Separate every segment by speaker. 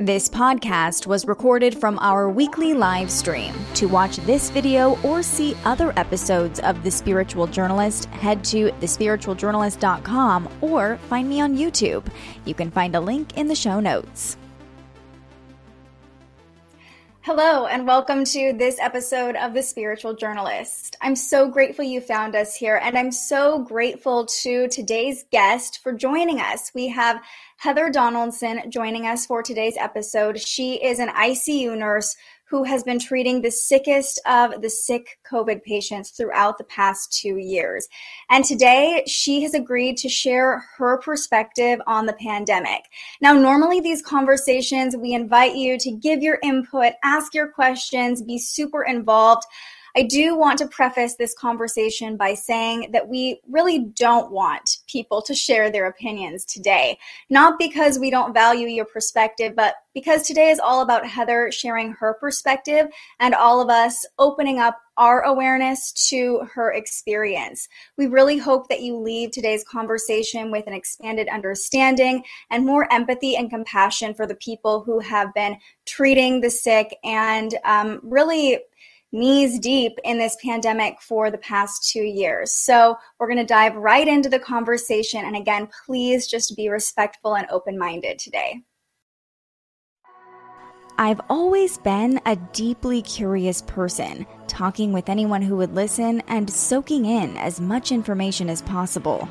Speaker 1: This podcast was recorded from our weekly live stream. To watch this video or see other episodes of The Spiritual Journalist, head to thespiritualjournalist.com or find me on YouTube. You can find a link in the show notes. Hello, and welcome to this episode of The Spiritual Journalist. I'm so grateful you found us here, and I'm so grateful to today's guest for joining us. We have Heather Donaldson joining us for today's episode. She is an ICU nurse who has been treating the sickest of the sick COVID patients throughout the past two years. And today she has agreed to share her perspective on the pandemic. Now, normally these conversations, we invite you to give your input, ask your questions, be super involved. I do want to preface this conversation by saying that we really don't want people to share their opinions today. Not because we don't value your perspective, but because today is all about Heather sharing her perspective and all of us opening up our awareness to her experience. We really hope that you leave today's conversation with an expanded understanding and more empathy and compassion for the people who have been treating the sick and um, really knees deep in this pandemic for the past two years. So we're going to dive right into the conversation. And again, please just be respectful and open minded today. I've always been a deeply curious person, talking with anyone who would listen and soaking in as much information as possible.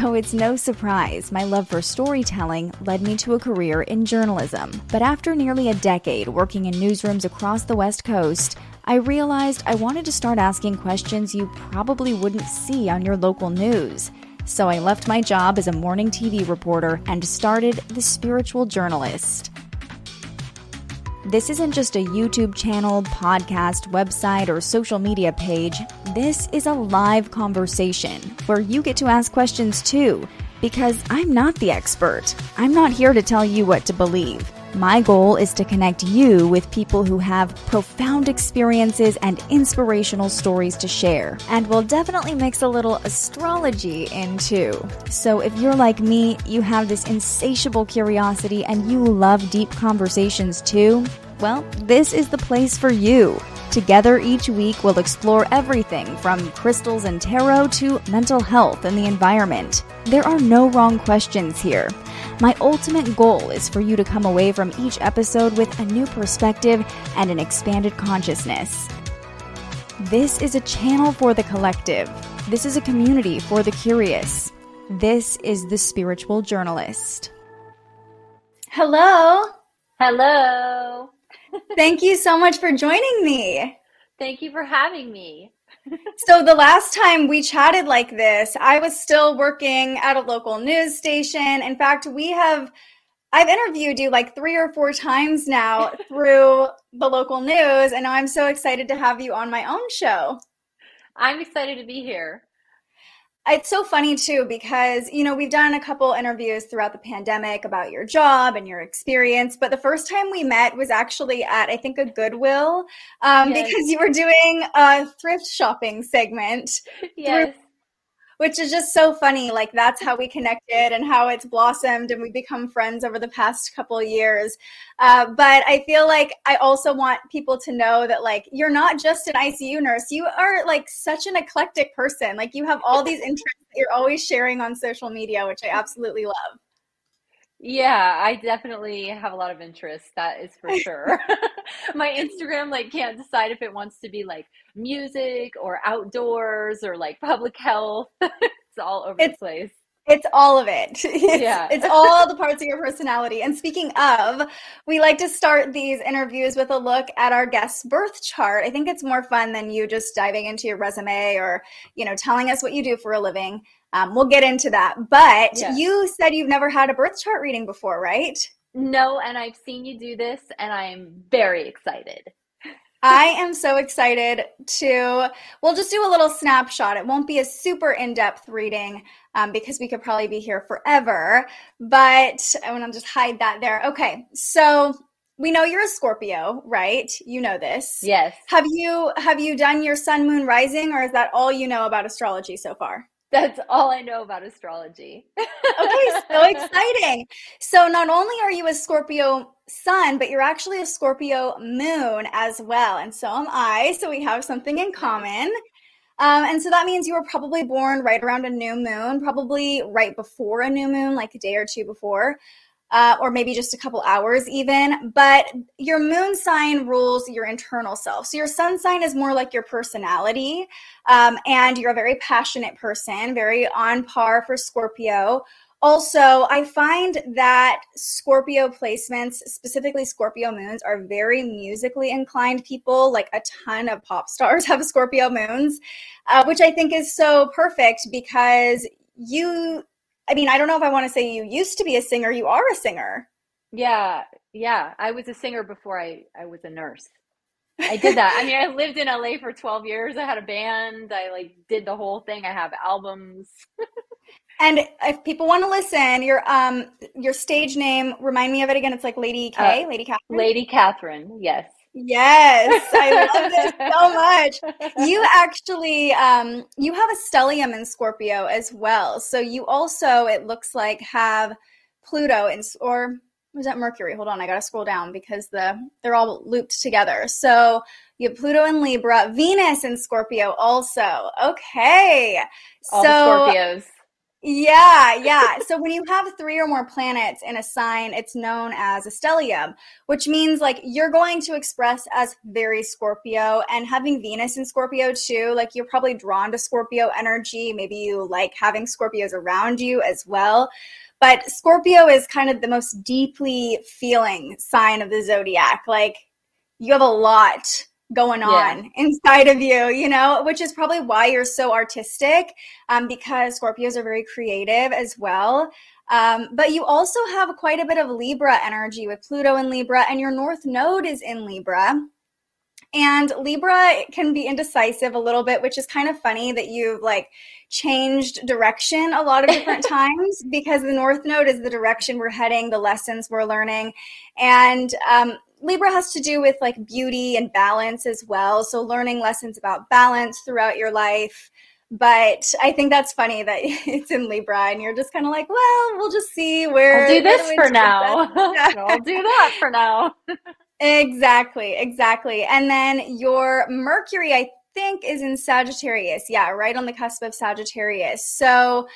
Speaker 1: So it's no surprise my love for storytelling led me to a career in journalism. But after nearly a decade working in newsrooms across the West Coast, I realized I wanted to start asking questions you probably wouldn't see on your local news. So I left my job as a morning TV reporter and started The Spiritual Journalist. This isn't just a YouTube channel, podcast, website, or social media page. This is a live conversation where you get to ask questions too, because I'm not the expert. I'm not here to tell you what to believe. My goal is to connect you with people who have profound experiences and inspirational stories to share. And we'll definitely mix a little astrology in too. So if you're like me, you have this insatiable curiosity and you love deep conversations too, well, this is the place for you. Together each week, we'll explore everything from crystals and tarot to mental health and the environment. There are no wrong questions here. My ultimate goal is for you to come away from each episode with a new perspective and an expanded consciousness. This is a channel for the collective. This is a community for the curious. This is the spiritual journalist. Hello.
Speaker 2: Hello.
Speaker 1: Thank you so much for joining me.
Speaker 2: Thank you for having me
Speaker 1: so the last time we chatted like this, I was still working at a local news station. In fact, we have I've interviewed you like three or four times now through the local news, and I'm so excited to have you on my own show.
Speaker 2: I'm excited to be here.
Speaker 1: It's so funny too because you know we've done a couple interviews throughout the pandemic about your job and your experience, but the first time we met was actually at I think a Goodwill um, yes. because you were doing a thrift shopping segment.
Speaker 2: Yes. Through-
Speaker 1: which is just so funny. Like that's how we connected and how it's blossomed, and we become friends over the past couple years. Uh, but I feel like I also want people to know that like you're not just an ICU nurse. You are like such an eclectic person. Like you have all these interests that you're always sharing on social media, which I absolutely love.
Speaker 2: Yeah, I definitely have a lot of interest. That is for sure. My Instagram like can't decide if it wants to be like music or outdoors or like public health. it's all over it's, the place.
Speaker 1: It's all of it. It's, yeah. it's all the parts of your personality. And speaking of, we like to start these interviews with a look at our guest's birth chart. I think it's more fun than you just diving into your resume or, you know, telling us what you do for a living. Um, we'll get into that. But you said you've never had a birth chart reading before, right?
Speaker 2: No, and I've seen you do this, and I'm very excited.
Speaker 1: I am so excited to. We'll just do a little snapshot. It won't be a super in depth reading um, because we could probably be here forever. But I want to just hide that there. Okay, so we know you're a Scorpio, right? You know this.
Speaker 2: Yes.
Speaker 1: Have you have you done your sun moon rising, or is that all you know about astrology so far?
Speaker 2: That's all I know about astrology.
Speaker 1: okay, so exciting. So not only are you a Scorpio sun, but you're actually a Scorpio moon as well. And so am I. So we have something in common. Um, and so that means you were probably born right around a new moon, probably right before a new moon, like a day or two before uh, or maybe just a couple hours even. But your moon sign rules your internal self. So your sun sign is more like your personality. Um, and you're a very passionate person, very on par for Scorpio. Also, I find that Scorpio placements, specifically Scorpio moons, are very musically inclined people. Like a ton of pop stars have Scorpio moons, uh, which I think is so perfect because you I mean, I don't know if I want to say you used to be a singer. You are a singer.
Speaker 2: Yeah, yeah. I was a singer before I, I was a nurse. I did that. I mean, I lived in LA for 12 years. I had a band. I like did the whole thing. I have albums.
Speaker 1: and if people want to listen, your um your stage name, remind me of it again. It's like Lady K, uh, Lady Catherine.
Speaker 2: Lady Catherine, yes.
Speaker 1: Yes, I love this so much. You actually um you have a stellium in Scorpio as well. So you also it looks like have Pluto in or was that Mercury? Hold on, I got to scroll down because the they're all looped together. So you have Pluto in Libra, Venus in Scorpio also. Okay.
Speaker 2: All so Scorpios.
Speaker 1: Yeah, yeah. so when you have three or more planets in a sign, it's known as a stellium, which means like you're going to express as very Scorpio and having Venus in Scorpio too. Like you're probably drawn to Scorpio energy. Maybe you like having Scorpios around you as well. But Scorpio is kind of the most deeply feeling sign of the zodiac. Like you have a lot going on yeah. inside of you, you know, which is probably why you're so artistic um, because Scorpios are very creative as well. Um, but you also have quite a bit of Libra energy with Pluto in Libra, and your North Node is in Libra. And Libra can be indecisive a little bit, which is kind of funny that you've like changed direction a lot of different times because the North Node is the direction we're heading, the lessons we're learning. And um, Libra has to do with like beauty and balance as well. So learning lessons about balance throughout your life. But I think that's funny that it's in Libra and you're just kind of like, well, we'll just see where.
Speaker 2: I'll do this for now. I'll do that for now.
Speaker 1: exactly, exactly. And then your Mercury, I think, is in Sagittarius. Yeah, right on the cusp of Sagittarius. So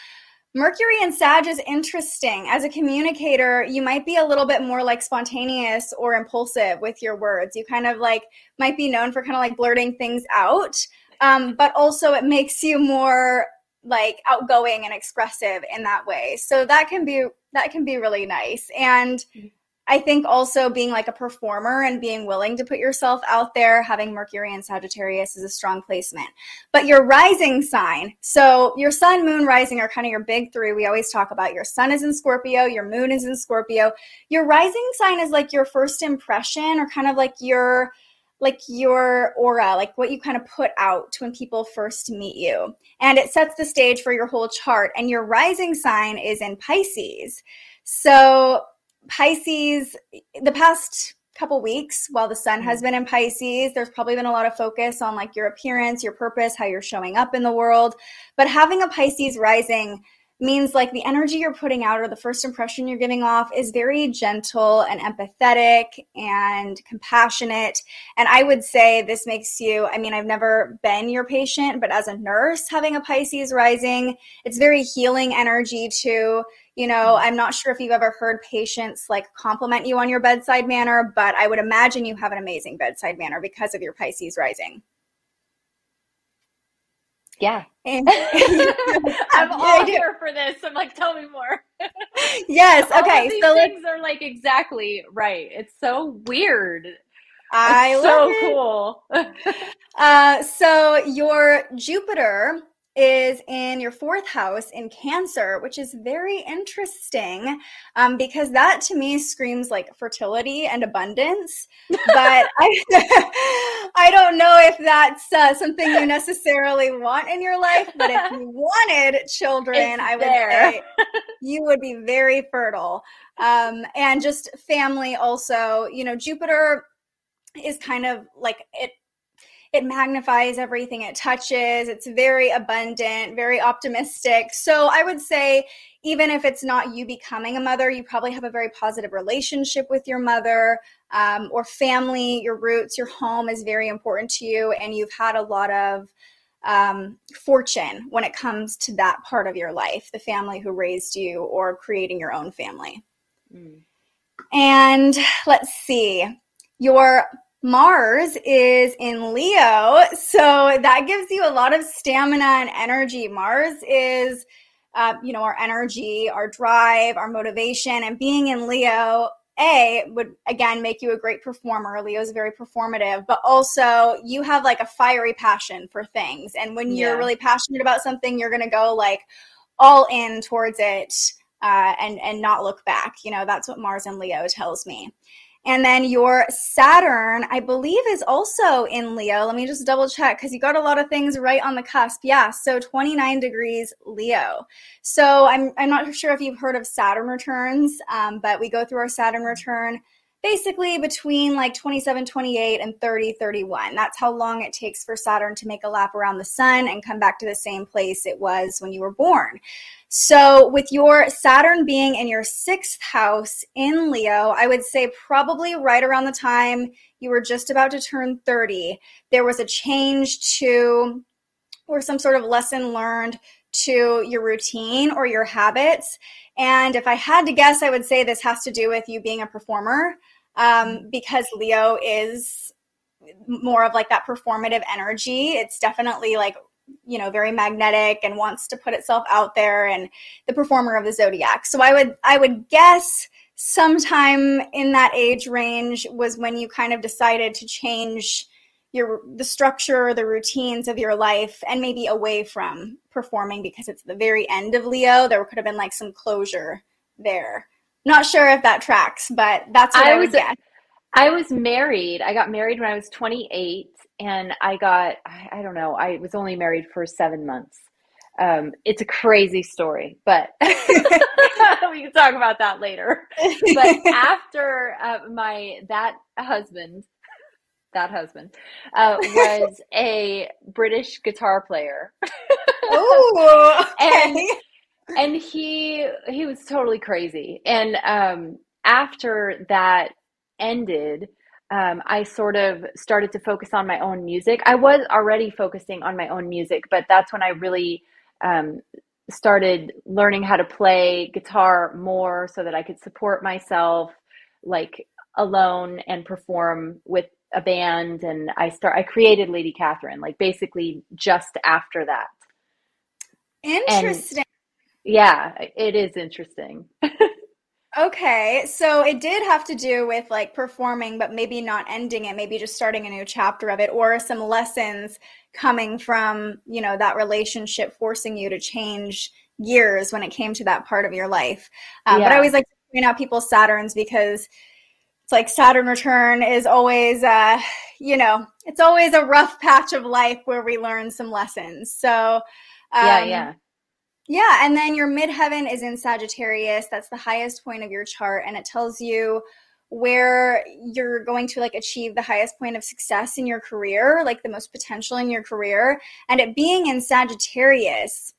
Speaker 1: Mercury and Sag is interesting. As a communicator, you might be a little bit more like spontaneous or impulsive with your words. You kind of like might be known for kind of like blurting things out, um, but also it makes you more like outgoing and expressive in that way. So that can be that can be really nice. And mm-hmm. I think also being like a performer and being willing to put yourself out there, having Mercury and Sagittarius is a strong placement. But your rising sign, so your sun, moon, rising are kind of your big three. We always talk about your sun is in Scorpio, your moon is in Scorpio. Your rising sign is like your first impression or kind of like your like your aura, like what you kind of put out when people first meet you. And it sets the stage for your whole chart. And your rising sign is in Pisces. So Pisces, the past couple weeks while the sun has mm. been in Pisces, there's probably been a lot of focus on like your appearance, your purpose, how you're showing up in the world. But having a Pisces rising means like the energy you're putting out or the first impression you're giving off is very gentle and empathetic and compassionate. And I would say this makes you, I mean, I've never been your patient, but as a nurse having a Pisces rising, it's very healing energy too. You know, I'm not sure if you've ever heard patients like compliment you on your bedside manner, but I would imagine you have an amazing bedside manner because of your Pisces rising.
Speaker 2: Yeah. And, I'm all here for this. I'm like, tell me more.
Speaker 1: yes. Okay.
Speaker 2: so things are like exactly right. It's so weird.
Speaker 1: I
Speaker 2: it's so cool.
Speaker 1: uh, so your Jupiter is in your fourth house in Cancer, which is very interesting um, because that to me screams like fertility and abundance. But I, I don't know if that's uh, something you necessarily want in your life. But if you wanted children, it's I would there. say you would be very fertile. Um, and just family also, you know, Jupiter is kind of like it it magnifies everything it touches. It's very abundant, very optimistic. So I would say, even if it's not you becoming a mother, you probably have a very positive relationship with your mother um, or family, your roots, your home is very important to you, and you've had a lot of um, fortune when it comes to that part of your life the family who raised you or creating your own family. Mm. And let's see, your Mars is in Leo, so that gives you a lot of stamina and energy. Mars is, uh, you know, our energy, our drive, our motivation, and being in Leo a would again make you a great performer. Leo's very performative but also you have like a fiery passion for things. And when you're really passionate about something you're going to go like all in towards it uh, and and not look back. You know that's what mars and leo tells me and then your Saturn, I believe, is also in Leo. Let me just double check because you got a lot of things right on the cusp. Yeah, so 29 degrees Leo. So I'm, I'm not sure if you've heard of Saturn returns, um, but we go through our Saturn return basically between like 27, 28 and 30, 31. That's how long it takes for Saturn to make a lap around the sun and come back to the same place it was when you were born. So, with your Saturn being in your sixth house in Leo, I would say probably right around the time you were just about to turn 30, there was a change to or some sort of lesson learned to your routine or your habits. And if I had to guess, I would say this has to do with you being a performer um, because Leo is more of like that performative energy. It's definitely like you know very magnetic and wants to put itself out there and the performer of the zodiac so i would i would guess sometime in that age range was when you kind of decided to change your the structure the routines of your life and maybe away from performing because it's the very end of leo there could have been like some closure there not sure if that tracks but that's what i, I was, would guess
Speaker 2: i was married i got married when i was 28 and I got, I don't know, I was only married for seven months. Um, it's a crazy story, but we can talk about that later. But after uh, my that husband, that husband uh, was a British guitar player.
Speaker 1: Oh, okay.
Speaker 2: and and he he was totally crazy. And um, after that ended, um, I sort of started to focus on my own music. I was already focusing on my own music, but that's when I really um, started learning how to play guitar more so that I could support myself like alone and perform with a band and I start I created Lady Catherine like basically just after that.
Speaker 1: Interesting.
Speaker 2: Yeah, it is interesting.
Speaker 1: Okay, so it did have to do with like performing, but maybe not ending it, maybe just starting a new chapter of it, or some lessons coming from, you know, that relationship forcing you to change gears when it came to that part of your life. Um, yeah. But I always like to point out people's Saturns because it's like Saturn return is always, uh, you know, it's always a rough patch of life where we learn some lessons. So,
Speaker 2: um, yeah, yeah.
Speaker 1: Yeah, and then your midheaven is in Sagittarius. That's the highest point of your chart, and it tells you where you're going to like achieve the highest point of success in your career, like the most potential in your career. And it being in Sagittarius,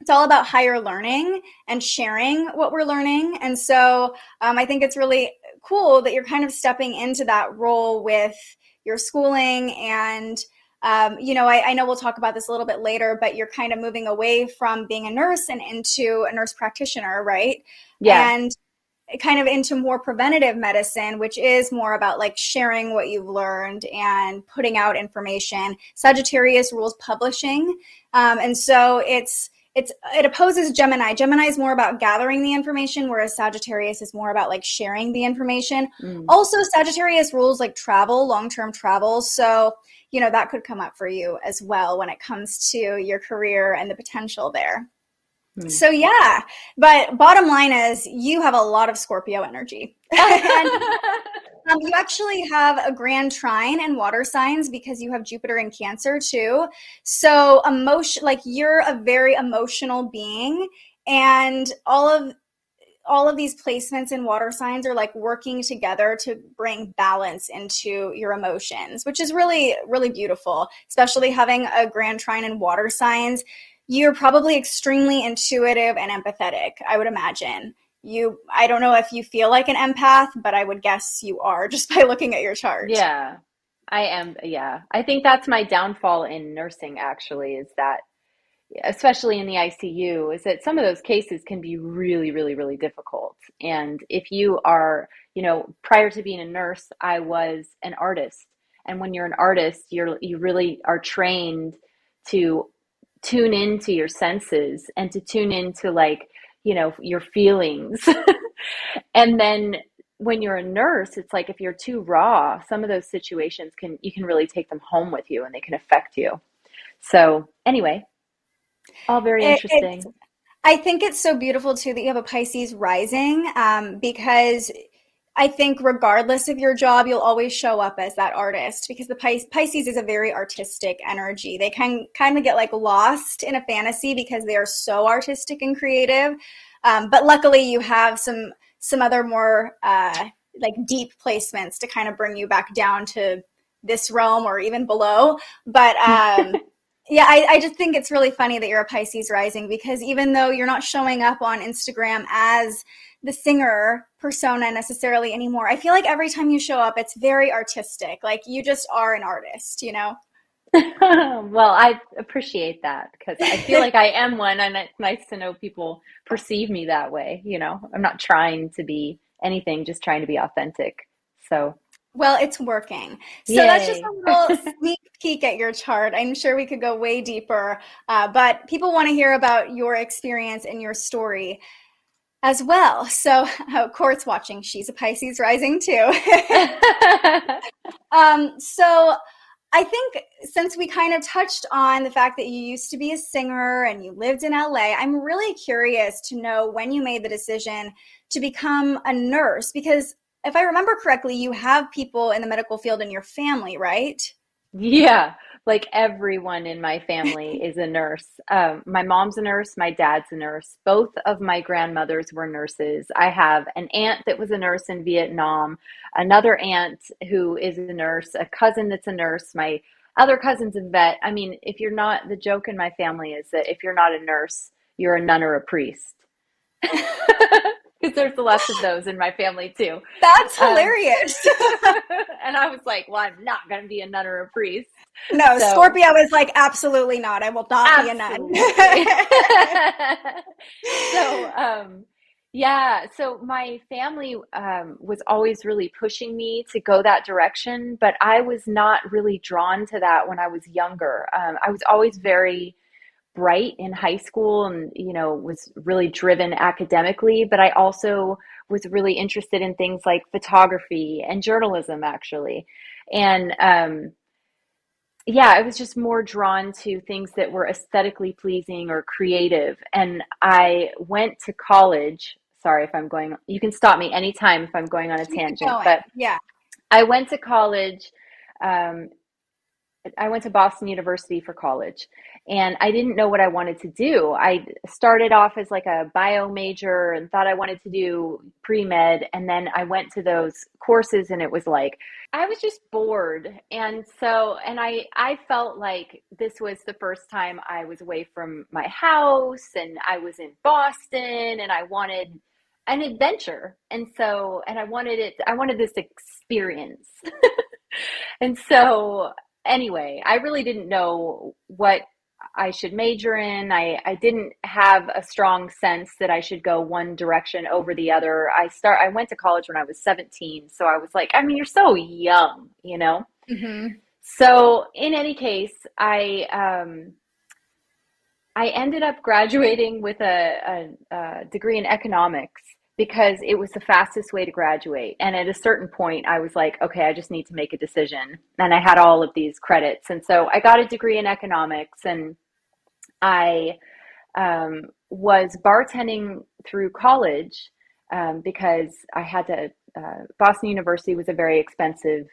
Speaker 1: it's all about higher learning and sharing what we're learning. And so um, I think it's really cool that you're kind of stepping into that role with your schooling and um, you know, I, I, know we'll talk about this a little bit later, but you're kind of moving away from being a nurse and into a nurse practitioner, right?
Speaker 2: Yeah.
Speaker 1: And kind of into more preventative medicine, which is more about like sharing what you've learned and putting out information. Sagittarius rules publishing. Um, and so it's, it's it opposes Gemini. Gemini is more about gathering the information, whereas Sagittarius is more about like sharing the information. Mm. Also, Sagittarius rules like travel, long term travel. So you know that could come up for you as well when it comes to your career and the potential there. Mm. So yeah, but bottom line is you have a lot of Scorpio energy. and, um, you actually have a grand trine and water signs because you have Jupiter in Cancer too. So emotion, like you're a very emotional being, and all of all of these placements and water signs are like working together to bring balance into your emotions, which is really, really beautiful, especially having a grand trine and water signs. You're probably extremely intuitive and empathetic, I would imagine. You, I don't know if you feel like an empath, but I would guess you are just by looking at your chart.
Speaker 2: Yeah, I am. Yeah. I think that's my downfall in nursing, actually, is that especially in the ICU, is that some of those cases can be really, really, really difficult. And if you are, you know, prior to being a nurse, I was an artist. And when you're an artist, you're you really are trained to tune into your senses and to tune into like, you know, your feelings. and then when you're a nurse, it's like if you're too raw, some of those situations can you can really take them home with you and they can affect you. So anyway, all very interesting.
Speaker 1: I think it's so beautiful too that you have a Pisces rising um, because I think regardless of your job, you'll always show up as that artist because the Pisces is a very artistic energy. They can kind of get like lost in a fantasy because they are so artistic and creative. Um, but luckily, you have some some other more uh, like deep placements to kind of bring you back down to this realm or even below. But um, yeah, I, I, just think it's really funny that you're a Pisces rising because even though you're not showing up on Instagram as the singer persona necessarily anymore, I feel like every time you show up, it's very artistic. Like you just are an artist, you know?
Speaker 2: well, I appreciate that because I feel like I am one, and it's nice to know people perceive me that way. You know, I'm not trying to be anything, just trying to be authentic. So
Speaker 1: well, it's working. So Yay. that's just a little sneak peek at your chart. I'm sure we could go way deeper, uh, but people want to hear about your experience and your story as well. So, uh, Court's watching. She's a Pisces rising too. um, so, I think since we kind of touched on the fact that you used to be a singer and you lived in LA, I'm really curious to know when you made the decision to become a nurse because if I remember correctly, you have people in the medical field in your family, right?
Speaker 2: Yeah, like everyone in my family is a nurse. Um, my mom's a nurse, my dad's a nurse. Both of my grandmothers were nurses. I have an aunt that was a nurse in Vietnam, another aunt who is a nurse, a cousin that's a nurse, my other cousin's a vet. I mean, if you're not, the joke in my family is that if you're not a nurse, you're a nun or a priest. because there's lots of those in my family too.
Speaker 1: That's um, hilarious.
Speaker 2: and I was like, well, I'm not going to be a nun or a priest.
Speaker 1: No, so, Scorpio was like, absolutely not. I will not absolutely. be a
Speaker 2: nun. so, um, yeah, so my family um, was always really pushing me to go that direction, but I was not really drawn to that when I was younger. Um, I was always very bright in high school and you know was really driven academically but i also was really interested in things like photography and journalism actually. And um, yeah i was just more drawn to things that were aesthetically pleasing or creative. And i went to college sorry if i'm going you can stop me anytime if i'm going on a tangent but
Speaker 1: yeah.
Speaker 2: I went to college um, I went to Boston University for college and I didn't know what I wanted to do. I started off as like a bio major and thought I wanted to do pre med. And then I went to those courses and it was like, I was just bored. And so, and I, I felt like this was the first time I was away from my house and I was in Boston and I wanted an adventure. And so, and I wanted it, I wanted this experience. and so anyway, I really didn't know what I should major in. I, I didn't have a strong sense that I should go one direction over the other. I start I went to college when I was 17, so I was like, I mean, you're so young, you know. Mm-hmm. So in any case, I um, I ended up graduating with a, a, a degree in economics because it was the fastest way to graduate. And at a certain point, I was like, okay, I just need to make a decision. And I had all of these credits. And so I got a degree in economics and I um, was bartending through college um, because I had to, uh, Boston University was a very expensive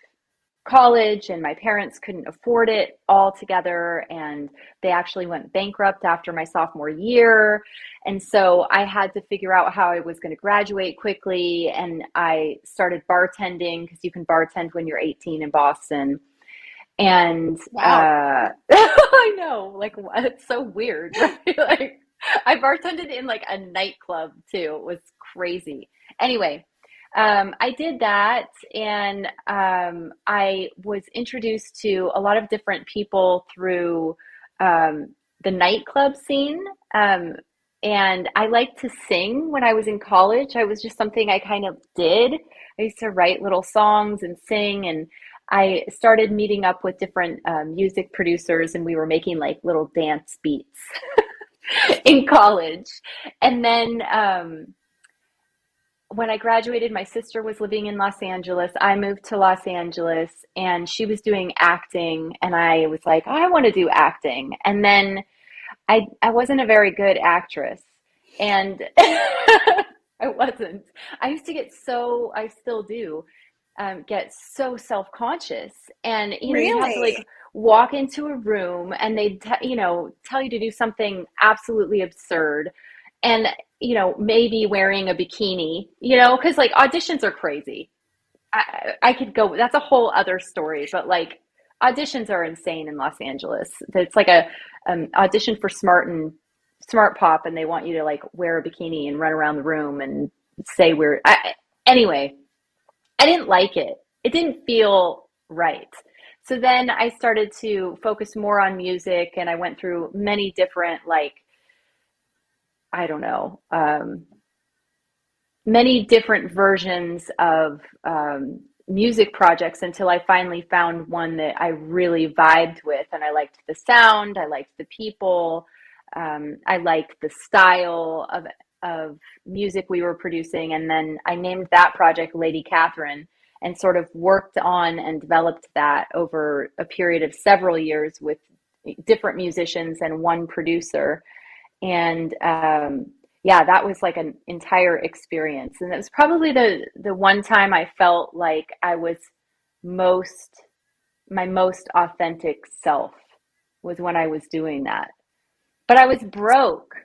Speaker 2: college and my parents couldn't afford it all together and they actually went bankrupt after my sophomore year. And so i had to figure out how i was going to graduate quickly and i started bartending because you can bartend when you're 18 in boston and wow. uh, i know like it's so weird right? like i bartended in like a nightclub too it was crazy anyway um, I did that, and um, I was introduced to a lot of different people through um, the nightclub scene. Um, and I liked to sing when I was in college. I was just something I kind of did. I used to write little songs and sing, and I started meeting up with different um, music producers, and we were making like little dance beats in college. And then um, when I graduated, my sister was living in Los Angeles. I moved to Los Angeles and she was doing acting. And I was like, I want to do acting. And then I, I wasn't a very good actress. And I wasn't. I used to get so, I still do, um, get so self conscious. And, you know, really? you have to like walk into a room and they, t- you know, tell you to do something absolutely absurd and you know maybe wearing a bikini you know because like auditions are crazy I, I could go that's a whole other story but like auditions are insane in los angeles it's like a um, audition for smart and smart pop and they want you to like wear a bikini and run around the room and say we're I, anyway i didn't like it it didn't feel right so then i started to focus more on music and i went through many different like I don't know, um, many different versions of um, music projects until I finally found one that I really vibed with. And I liked the sound, I liked the people, um, I liked the style of, of music we were producing. And then I named that project Lady Catherine and sort of worked on and developed that over a period of several years with different musicians and one producer. And um, yeah that was like an entire experience. And it was probably the the one time i felt like i was most my most authentic self was when i was doing that. But i was broke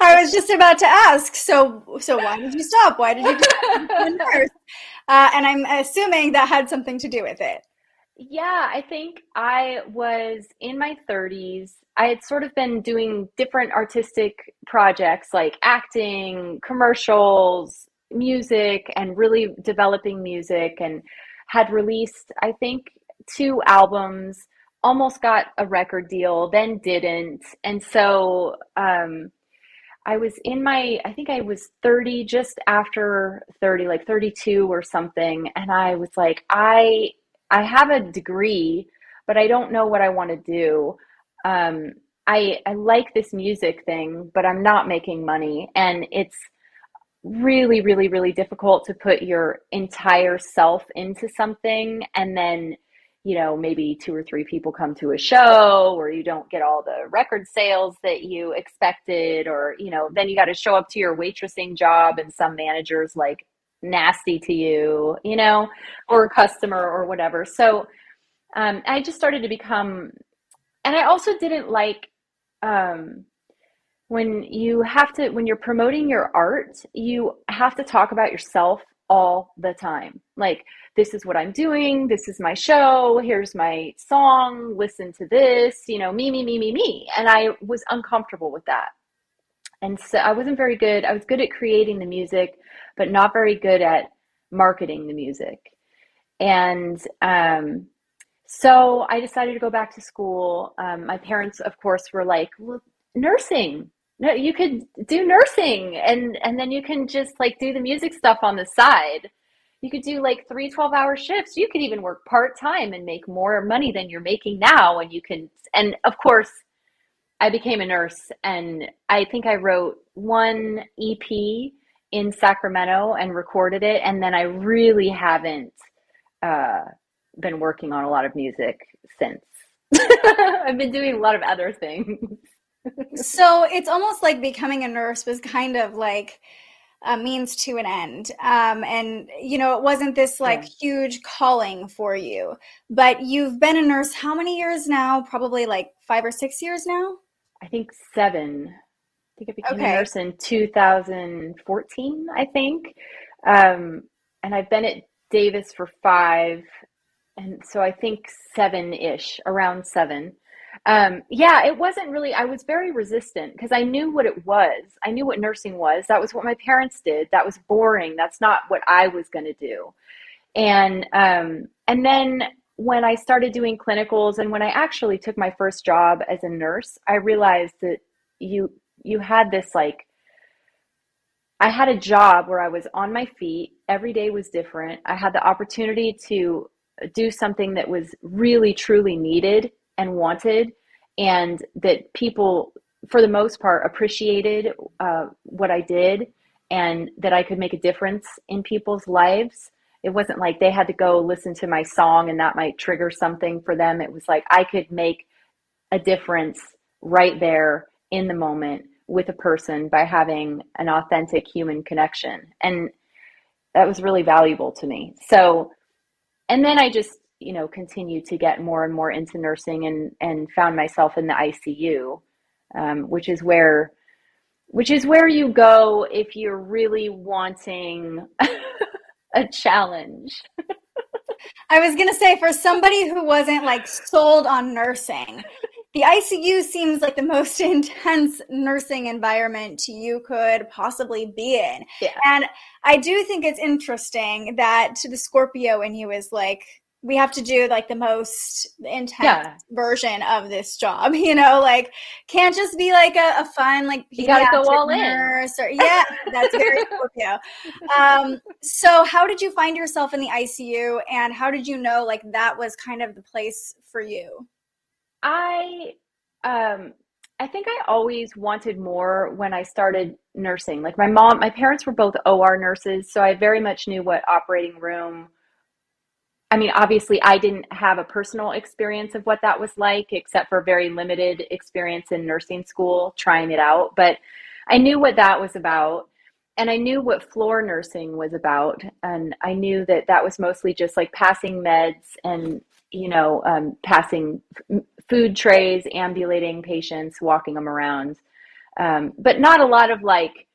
Speaker 1: I was just about to ask. So, so why did you stop? Why did you do? Uh, and I'm assuming that had something to do with it.
Speaker 2: Yeah, I think I was in my 30s. I had sort of been doing different artistic projects like acting, commercials, music, and really developing music, and had released, I think, two albums, almost got a record deal, then didn't. And so, um, I was in my, I think I was 30, just after 30, like 32 or something. And I was like, I I have a degree, but I don't know what I want to do. Um, I I like this music thing, but I'm not making money, and it's really, really, really difficult to put your entire self into something, and then you know maybe two or three people come to a show or you don't get all the record sales that you expected or you know then you got to show up to your waitressing job and some managers like nasty to you, you know, or a customer or whatever. So um, I just started to become, and I also didn't like um, when you have to, when you're promoting your art, you have to talk about yourself all the time. Like, this is what I'm doing. This is my show. Here's my song. Listen to this, you know, me, me, me, me, me. And I was uncomfortable with that. And so I wasn't very good. I was good at creating the music, but not very good at marketing the music. And um, so I decided to go back to school. Um, my parents, of course, were like, well, nursing. No, you could do nursing and and then you can just like do the music stuff on the side. You could do like three 12 hour shifts. You could even work part time and make more money than you're making now. And you can, and of course, I became a nurse and I think I wrote one EP in Sacramento and recorded it. And then I really haven't uh, been working on a lot of music since. I've been doing a lot of other things.
Speaker 1: So it's almost like becoming a nurse was kind of like a means to an end. Um, and, you know, it wasn't this like yeah. huge calling for you, but you've been a nurse how many years now? Probably like five or six years now?
Speaker 2: I think seven. I think I became okay. a nurse in 2014, I think. Um, and I've been at Davis for five. And so I think seven ish, around seven um, yeah, it wasn't really, I was very resistant because I knew what it was. I knew what nursing was. That was what my parents did. That was boring. That's not what I was going to do. And, um, and then when I started doing clinicals and when I actually took my first job as a nurse, I realized that you, you had this like, I had a job where I was on my feet. Every day was different. I had the opportunity to do something that was really, truly needed and wanted, and that people, for the most part, appreciated uh, what I did and that I could make a difference in people's lives. It wasn't like they had to go listen to my song and that might trigger something for them. It was like I could make a difference right there in the moment with a person by having an authentic human connection. And that was really valuable to me. So, and then I just you know continued to get more and more into nursing and and found myself in the ICU, um, which is where which is where you go if you're really wanting a challenge.
Speaker 1: I was going to say for somebody who wasn't like sold on nursing, the ICU seems like the most intense nursing environment you could possibly be in. Yeah. And I do think it's interesting that the Scorpio in you is like, we have to do like the most intense yeah. version of this job, you know, like can't just be like a, a fun like
Speaker 2: you gotta go all nurse
Speaker 1: in. Or, yeah, that's very Scorpio. Um, so how did you find yourself in the ICU, and how did you know like that was kind of the place for you?
Speaker 2: I um I think I always wanted more when I started nursing. Like my mom, my parents were both OR nurses, so I very much knew what operating room I mean, obviously, I didn't have a personal experience of what that was like, except for very limited experience in nursing school trying it out. But I knew what that was about. And I knew what floor nursing was about. And I knew that that was mostly just like passing meds and, you know, um, passing food trays, ambulating patients, walking them around. Um, but not a lot of like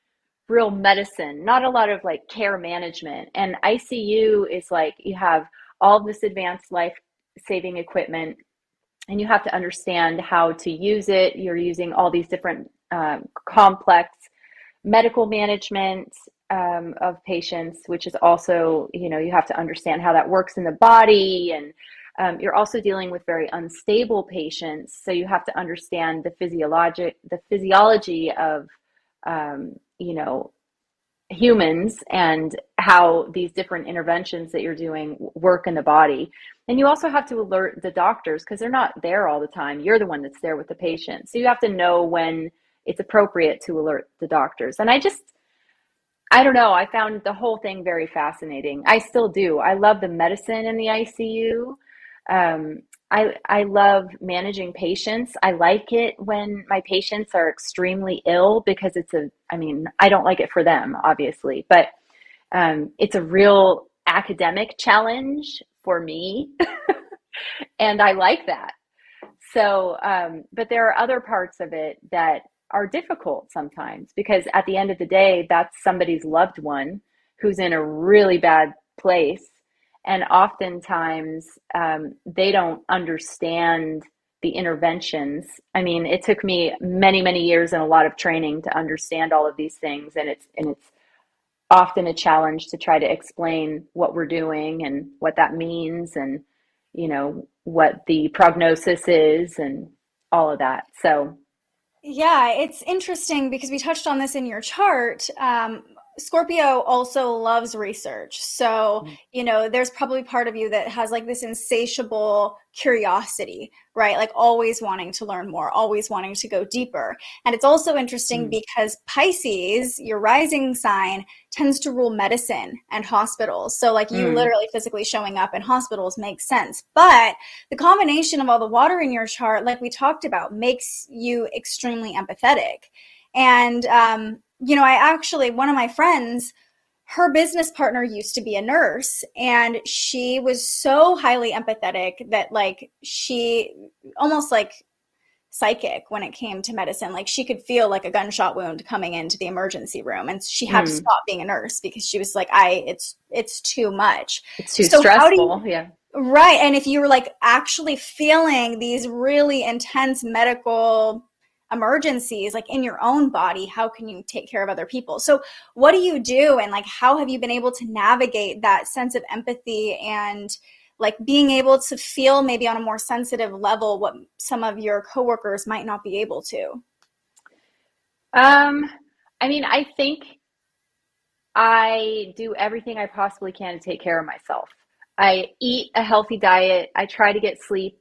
Speaker 2: real medicine, not a lot of like care management. And ICU is like you have all this advanced life saving equipment and you have to understand how to use it. You're using all these different um, complex medical management um, of patients, which is also, you know, you have to understand how that works in the body. And um, you're also dealing with very unstable patients. So you have to understand the physiologic, the physiology of, um, you know, humans and how these different interventions that you're doing work in the body. And you also have to alert the doctors because they're not there all the time. You're the one that's there with the patient. So you have to know when it's appropriate to alert the doctors. And I just, I don't know, I found the whole thing very fascinating. I still do. I love the medicine in the ICU. Um, I, I love managing patients. I like it when my patients are extremely ill because it's a, I mean, I don't like it for them, obviously, but um, it's a real academic challenge for me. and I like that. So, um, but there are other parts of it that are difficult sometimes because at the end of the day, that's somebody's loved one who's in a really bad place and oftentimes um, they don't understand the interventions i mean it took me many many years and a lot of training to understand all of these things and it's and it's often a challenge to try to explain what we're doing and what that means and you know what the prognosis is and all of that so
Speaker 1: yeah, it's interesting because we touched on this in your chart. Um, Scorpio also loves research. So, mm-hmm. you know, there's probably part of you that has like this insatiable curiosity, right? Like always wanting to learn more, always wanting to go deeper. And it's also interesting mm. because Pisces, your rising sign, tends to rule medicine and hospitals. So, like you mm. literally physically showing up in hospitals makes sense. But the combination of all the water in your chart, like we talked about, makes you extremely empathetic. And um, you know, I actually, one of my friends, her business partner used to be a nurse and she was so highly empathetic that like she almost like psychic when it came to medicine like she could feel like a gunshot wound coming into the emergency room and she had mm. to hmm. stop being a nurse because she was like i it's it's too much
Speaker 2: it's too so stressful you, yeah
Speaker 1: right and if you were like actually feeling these really intense medical emergencies like in your own body how can you take care of other people? So what do you do and like how have you been able to navigate that sense of empathy and like being able to feel maybe on a more sensitive level what some of your coworkers might not be able to?
Speaker 2: Um i mean i think i do everything i possibly can to take care of myself. I eat a healthy diet. I try to get sleep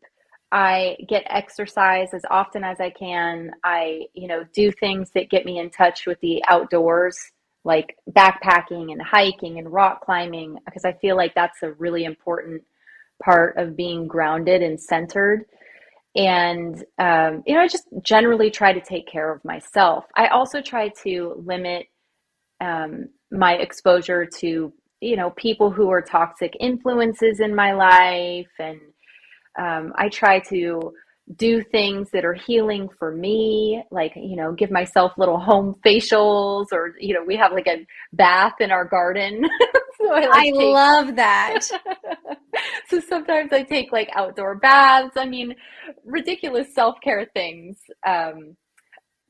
Speaker 2: I get exercise as often as I can. I, you know, do things that get me in touch with the outdoors, like backpacking and hiking and rock climbing, because I feel like that's a really important part of being grounded and centered. And, um, you know, I just generally try to take care of myself. I also try to limit um, my exposure to, you know, people who are toxic influences in my life and, um, I try to do things that are healing for me, like, you know, give myself little home facials or, you know, we have like a bath in our garden.
Speaker 1: so I, like I take... love that.
Speaker 2: so sometimes I take like outdoor baths. I mean, ridiculous self care things um,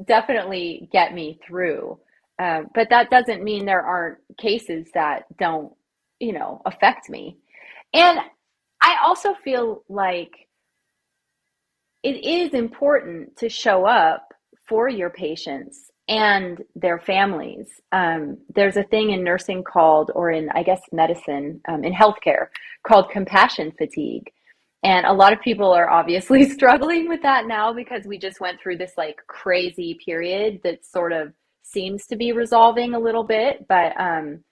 Speaker 2: definitely get me through. Uh, but that doesn't mean there aren't cases that don't, you know, affect me. And I also feel like it is important to show up for your patients and their families. Um, there's a thing in nursing called, or in, I guess, medicine, um, in healthcare, called compassion fatigue. And a lot of people are obviously struggling with that now because we just went through this like crazy period that sort of seems to be resolving a little bit. But, um,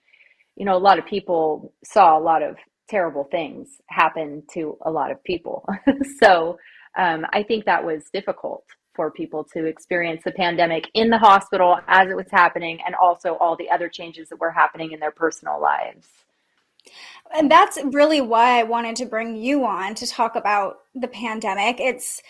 Speaker 2: you know, a lot of people saw a lot of terrible things happen to a lot of people. so um, I think that was difficult for people to experience the pandemic in the hospital as it was happening, and also all the other changes that were happening in their personal lives.
Speaker 1: And that's really why I wanted to bring you on to talk about the pandemic. It's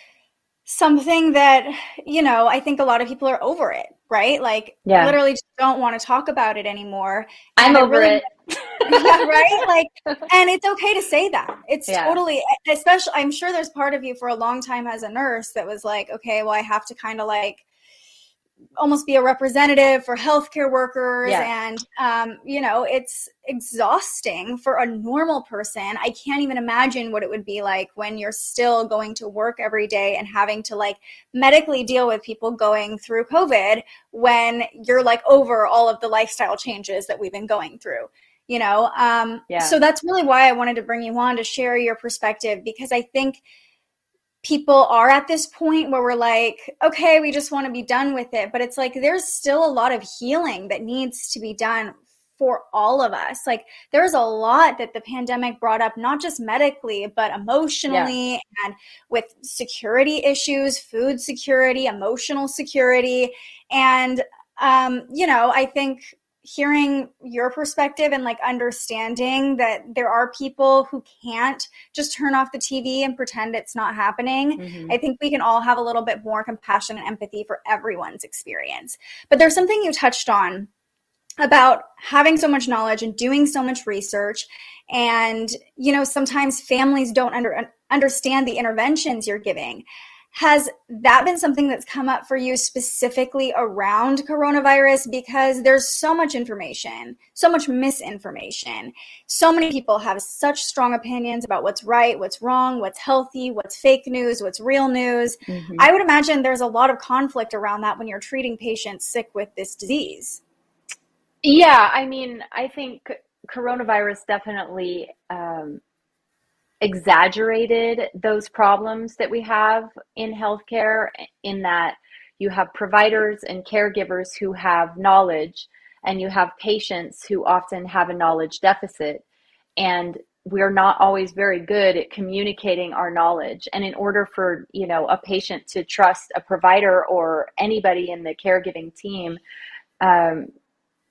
Speaker 1: something that, you know, I think a lot of people are over it, right? Like, yeah. literally just don't want to talk about it anymore.
Speaker 2: I'm over really, it.
Speaker 1: right? Like, and it's okay to say that. It's yeah. totally, especially, I'm sure there's part of you for a long time as a nurse that was like, okay, well, I have to kind of like almost be a representative for healthcare workers yeah. and um, you know it's exhausting for a normal person i can't even imagine what it would be like when you're still going to work every day and having to like medically deal with people going through covid when you're like over all of the lifestyle changes that we've been going through you know um, yeah. so that's really why i wanted to bring you on to share your perspective because i think people are at this point where we're like, okay, we just want to be done with it. But it's like there's still a lot of healing that needs to be done for all of us. Like there's a lot that the pandemic brought up, not just medically, but emotionally yeah. and with security issues, food security, emotional security. And, um, you know, I think hearing your perspective and like understanding that there are people who can't just turn off the TV and pretend it's not happening. Mm-hmm. I think we can all have a little bit more compassion and empathy for everyone's experience. But there's something you touched on about having so much knowledge and doing so much research and you know sometimes families don't under, understand the interventions you're giving has that been something that's come up for you specifically around coronavirus? Because there's so much information, so much misinformation. So many people have such strong opinions about what's right, what's wrong, what's healthy, what's fake news, what's real news. Mm-hmm. I would imagine there's a lot of conflict around that when you're treating patients sick with this disease.
Speaker 2: Yeah, I mean, I think coronavirus definitely um, exaggerated those problems that we have in healthcare in that you have providers and caregivers who have knowledge and you have patients who often have a knowledge deficit and we're not always very good at communicating our knowledge and in order for you know a patient to trust a provider or anybody in the caregiving team um,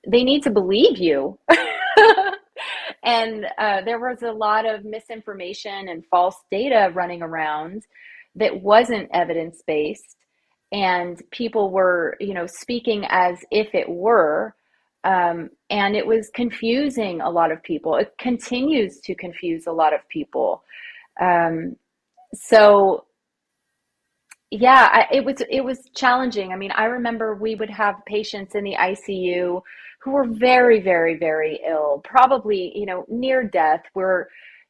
Speaker 2: they need to believe you. and uh, there was a lot of misinformation and false data running around that wasn't evidence based and people were you know speaking as if it were um, and it was confusing a lot of people. It continues to confuse a lot of people. Um, so yeah I, it was it was challenging. I mean i remember we would have patients in the icu who were very very very ill probably you know near death were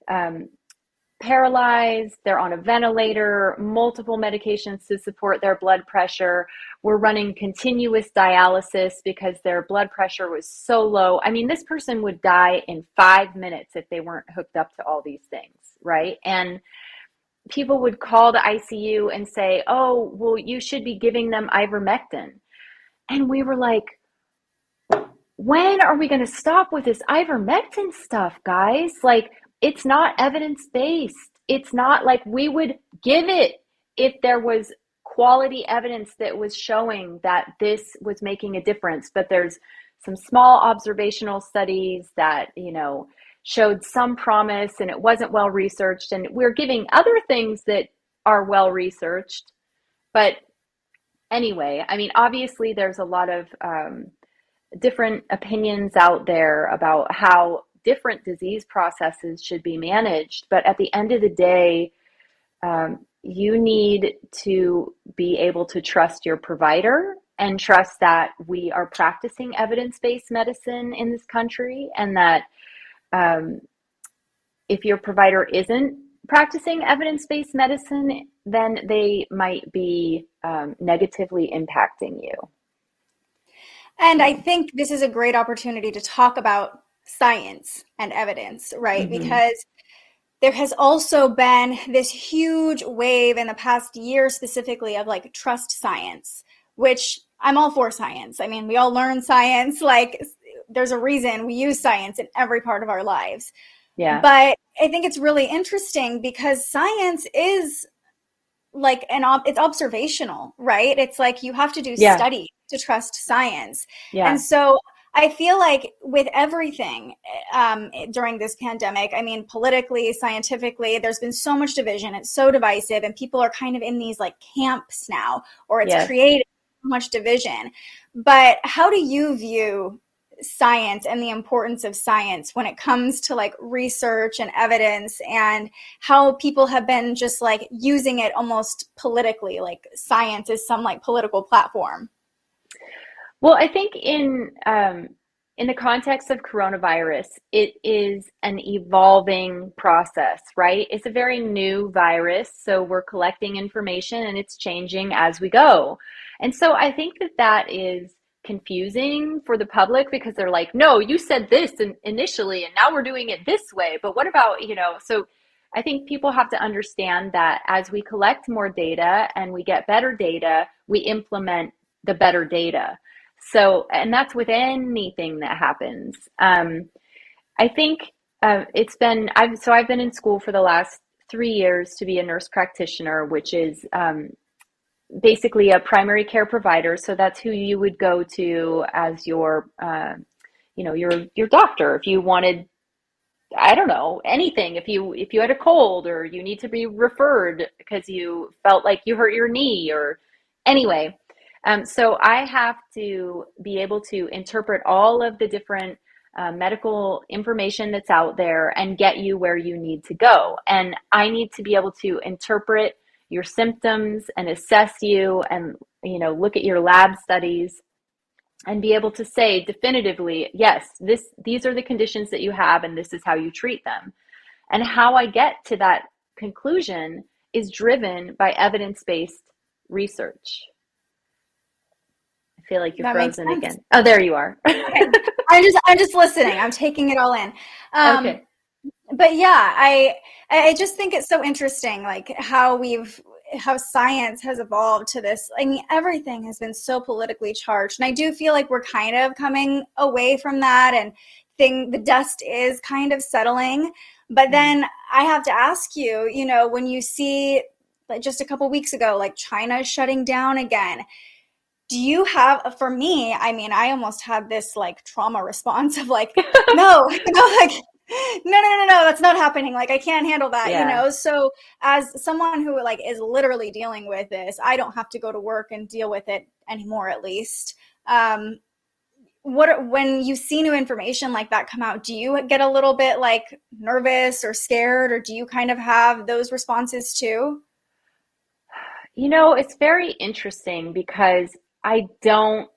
Speaker 2: um, paralyzed, they're on a ventilator, multiple medications to support their blood pressure. We're running continuous dialysis because their blood pressure was so low. I mean, this person would die in five minutes if they weren't hooked up to all these things, right? And people would call the ICU and say, oh, well, you should be giving them ivermectin. And we were like, when are we going to stop with this ivermectin stuff, guys? Like, it's not evidence based. It's not like we would give it if there was quality evidence that was showing that this was making a difference. But there's some small observational studies that, you know, showed some promise and it wasn't well researched. And we're giving other things that are well researched. But anyway, I mean, obviously, there's a lot of um, different opinions out there about how different disease processes should be managed. But at the end of the day, um, you need to be able to trust your provider and trust that we are practicing evidence based medicine in this country and that um, if your provider isn't practicing evidence based medicine, then they might be um, negatively impacting you.
Speaker 1: And I think this is a great opportunity to talk about science and evidence, right? Mm-hmm. Because there has also been this huge wave in the past year specifically of like trust science, which I'm all for science. I mean, we all learn science. Like, there's a reason we use science in every part of our lives.
Speaker 2: Yeah.
Speaker 1: But I think it's really interesting because science is like an op- it's observational, right? It's like you have to do yeah. study to trust science. Yeah. And so I feel like with everything um, during this pandemic, I mean, politically, scientifically, there's been so much division. It's so divisive, and people are kind of in these like camps now, or it's yes. created so much division. But how do you view science and the importance of science when it comes to like research and evidence and how people have been just like using it almost politically like science is some like political platform
Speaker 2: well, I think in um, in the context of coronavirus, it is an evolving process, right? It's a very new virus, so we're collecting information and it's changing as we go. And so I think that that is confusing for the public because they're like, "No, you said this initially and now we're doing it this way." But what about, you know, so I think people have to understand that as we collect more data and we get better data, we implement the better data. So, and that's with anything that happens. Um, I think uh, it's been, I've, so I've been in school for the last three years to be a nurse practitioner, which is um, basically a primary care provider. So that's who you would go to as your, uh, you know, your, your doctor. If you wanted I don't know anything. If you if you had a cold or you need to be referred because you felt like you hurt your knee or anyway, um, so I have to be able to interpret all of the different uh, medical information that's out there and get you where you need to go. And I need to be able to interpret your symptoms and assess you and you know look at your lab studies and be able to say definitively yes this these are the conditions that you have and this is how you treat them and how i get to that conclusion is driven by evidence-based research feel like you're that frozen again. Oh, there you are. okay.
Speaker 1: I'm just I'm just listening. I'm taking it all in. Um, okay. But yeah, I I just think it's so interesting, like how we've how science has evolved to this. I mean, everything has been so politically charged, and I do feel like we're kind of coming away from that, and thing the dust is kind of settling. But mm-hmm. then I have to ask you, you know, when you see like just a couple weeks ago, like China shutting down again do you have for me i mean i almost had this like trauma response of like no you know like no no no no that's not happening like i can't handle that yeah. you know? So as someone who like is literally dealing with this i don't have to go to work and deal with it anymore at least. Um what when you see new information like that come out do you get a little bit like nervous or scared or do you kind of have those responses too?
Speaker 2: You know it's very interesting because i don't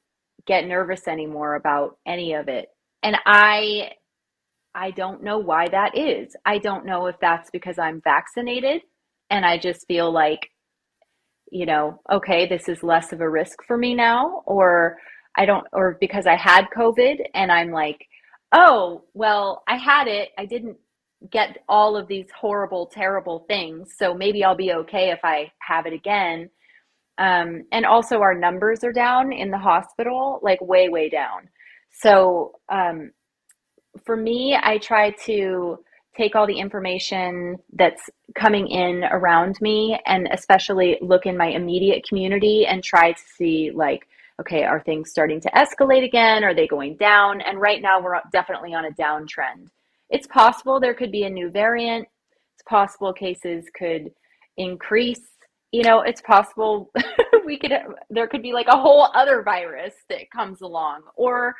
Speaker 2: get nervous anymore about any of it and i i don't know why that is i don't know if that's because i'm vaccinated and i just feel like you know okay this is less of a risk for me now or I don't, or because I had COVID and I'm like, oh, well, I had it. I didn't get all of these horrible, terrible things. So maybe I'll be okay if I have it again. Um, and also, our numbers are down in the hospital, like way, way down. So um, for me, I try to take all the information that's coming in around me and especially look in my immediate community and try to see like okay, are things starting to escalate again? Are they going down? And right now, we're definitely on a downtrend. It's possible there could be a new variant. It's possible cases could increase. You know, it's possible we could there could be like a whole other virus that comes along, or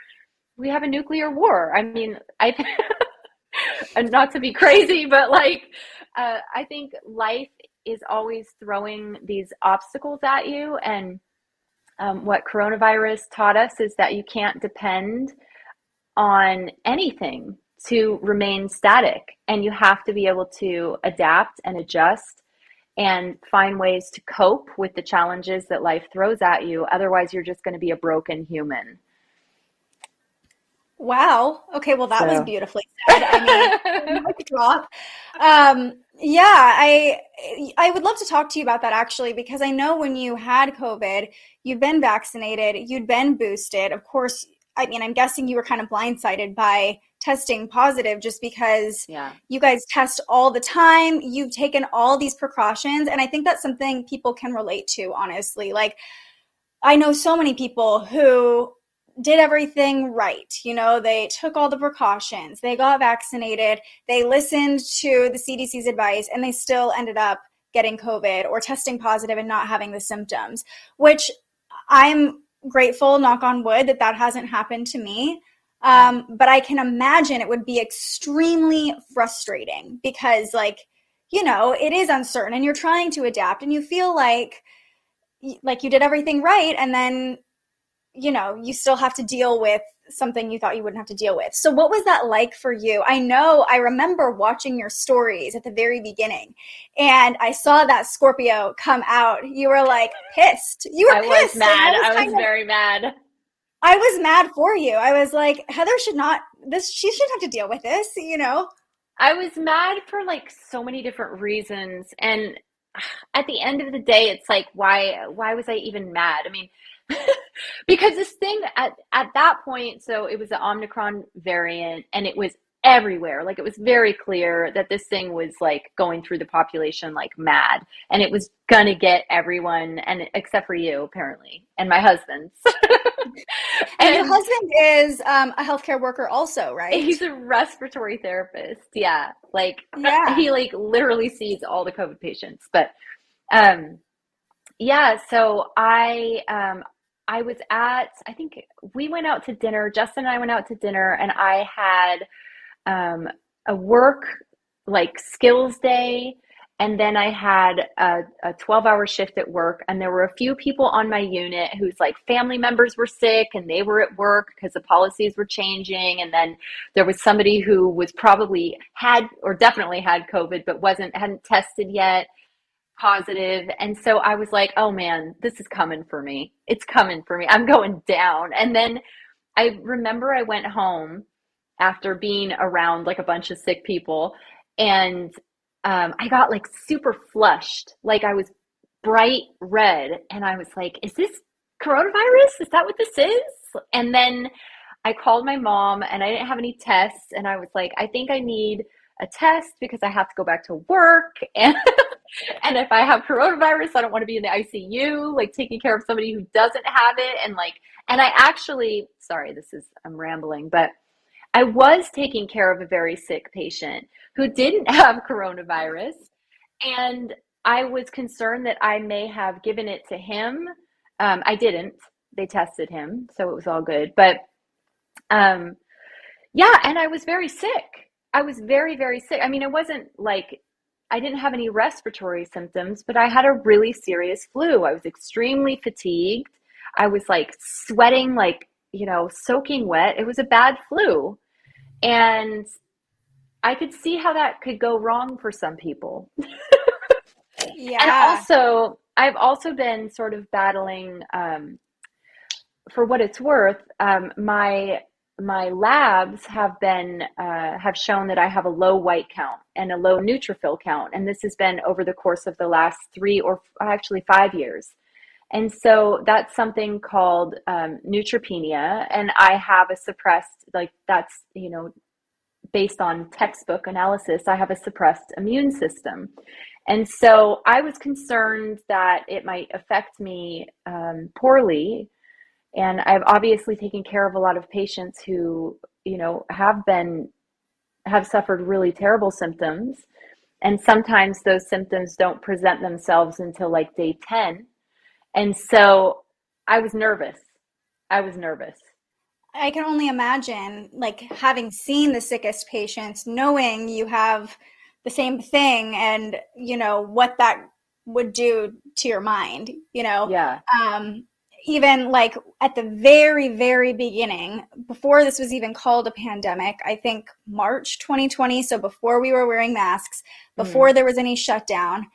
Speaker 2: we have a nuclear war. I mean, I and not to be crazy, but like uh, I think life is always throwing these obstacles at you and um, what coronavirus taught us is that you can't depend on anything to remain static and you have to be able to adapt and adjust and find ways to cope with the challenges that life throws at you. Otherwise you're just going to be a broken human.
Speaker 1: Wow. Okay well that so. was beautifully said. I mean drop. Um, yeah, I I would love to talk to you about that actually because I know when you had COVID, you've been vaccinated, you'd been boosted. Of course, I mean, I'm guessing you were kind of blindsided by testing positive just because yeah. you guys test all the time. You've taken all these precautions and I think that's something people can relate to honestly. Like I know so many people who did everything right. You know, they took all the precautions, they got vaccinated, they listened to the CDC's advice, and they still ended up getting COVID or testing positive and not having the symptoms, which I'm grateful, knock on wood, that that hasn't happened to me. Um, but I can imagine it would be extremely frustrating because, like, you know, it is uncertain and you're trying to adapt and you feel like like you did everything right and then you know, you still have to deal with something you thought you wouldn't have to deal with. So, what was that like for you? I know I remember watching your stories at the very beginning, and I saw that Scorpio come out. You were like pissed. You were
Speaker 2: I
Speaker 1: pissed.
Speaker 2: Was mad. I was, I was very mad.
Speaker 1: I was mad for you. I was like, Heather should not this. She shouldn't have to deal with this. You know.
Speaker 2: I was mad for like so many different reasons, and at the end of the day, it's like, why? Why was I even mad? I mean because this thing at, at that point, so it was the Omicron variant and it was everywhere. Like it was very clear that this thing was like going through the population like mad and it was gonna get everyone and except for you apparently and my husband.
Speaker 1: and, and your husband is um, a healthcare worker also, right?
Speaker 2: He's a respiratory therapist. Yeah. Like yeah. he like literally sees all the COVID patients. But um yeah, so I um I was at, I think we went out to dinner. Justin and I went out to dinner, and I had um, a work like skills day. And then I had a, a 12 hour shift at work, and there were a few people on my unit whose like family members were sick and they were at work because the policies were changing. And then there was somebody who was probably had or definitely had COVID but wasn't hadn't tested yet positive. And so I was like, oh man, this is coming for me. It's coming for me. I'm going down. And then I remember I went home after being around like a bunch of sick people and um, I got like super flushed. Like I was bright red. And I was like, is this coronavirus? Is that what this is? And then I called my mom and I didn't have any tests. And I was like, I think I need a test because I have to go back to work. And and if I have coronavirus, I don't want to be in the ICU, like taking care of somebody who doesn't have it. And like, and I actually, sorry, this is, I'm rambling, but I was taking care of a very sick patient who didn't have coronavirus. And I was concerned that I may have given it to him. Um, I didn't. They tested him, so it was all good. But um, yeah, and I was very sick. I was very, very sick. I mean, it wasn't like I didn't have any respiratory symptoms, but I had a really serious flu. I was extremely fatigued. I was like sweating, like, you know, soaking wet. It was a bad flu. And I could see how that could go wrong for some people. yeah. And also, I've also been sort of battling, um, for what it's worth, um, my my labs have been uh, have shown that I have a low white count and a low neutrophil count, and this has been over the course of the last three or actually five years. And so that's something called um, neutropenia, and I have a suppressed like that's you know based on textbook analysis. I have a suppressed immune system, and so I was concerned that it might affect me um, poorly and I've obviously taken care of a lot of patients who, you know, have been, have suffered really terrible symptoms. And sometimes those symptoms don't present themselves until like day 10. And so I was nervous. I was nervous.
Speaker 1: I can only imagine, like, having seen the sickest patients, knowing you have the same thing and, you know, what that would do to your mind, you know?
Speaker 2: Yeah.
Speaker 1: Um, even like at the very, very beginning, before this was even called a pandemic, I think March 2020, so before we were wearing masks, before mm. there was any shutdown,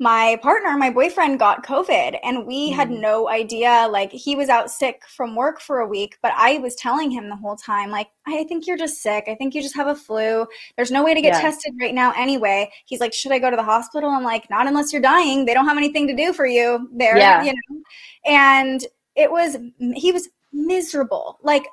Speaker 1: my partner, my boyfriend got COVID and we mm. had no idea. Like he was out sick from work for a week, but I was telling him the whole time, like, I think you're just sick. I think you just have a flu. There's no way to get yeah. tested right now anyway. He's like, Should I go to the hospital? I'm like, Not unless you're dying. They don't have anything to do for you there, yeah. you know? And it was, he was miserable, like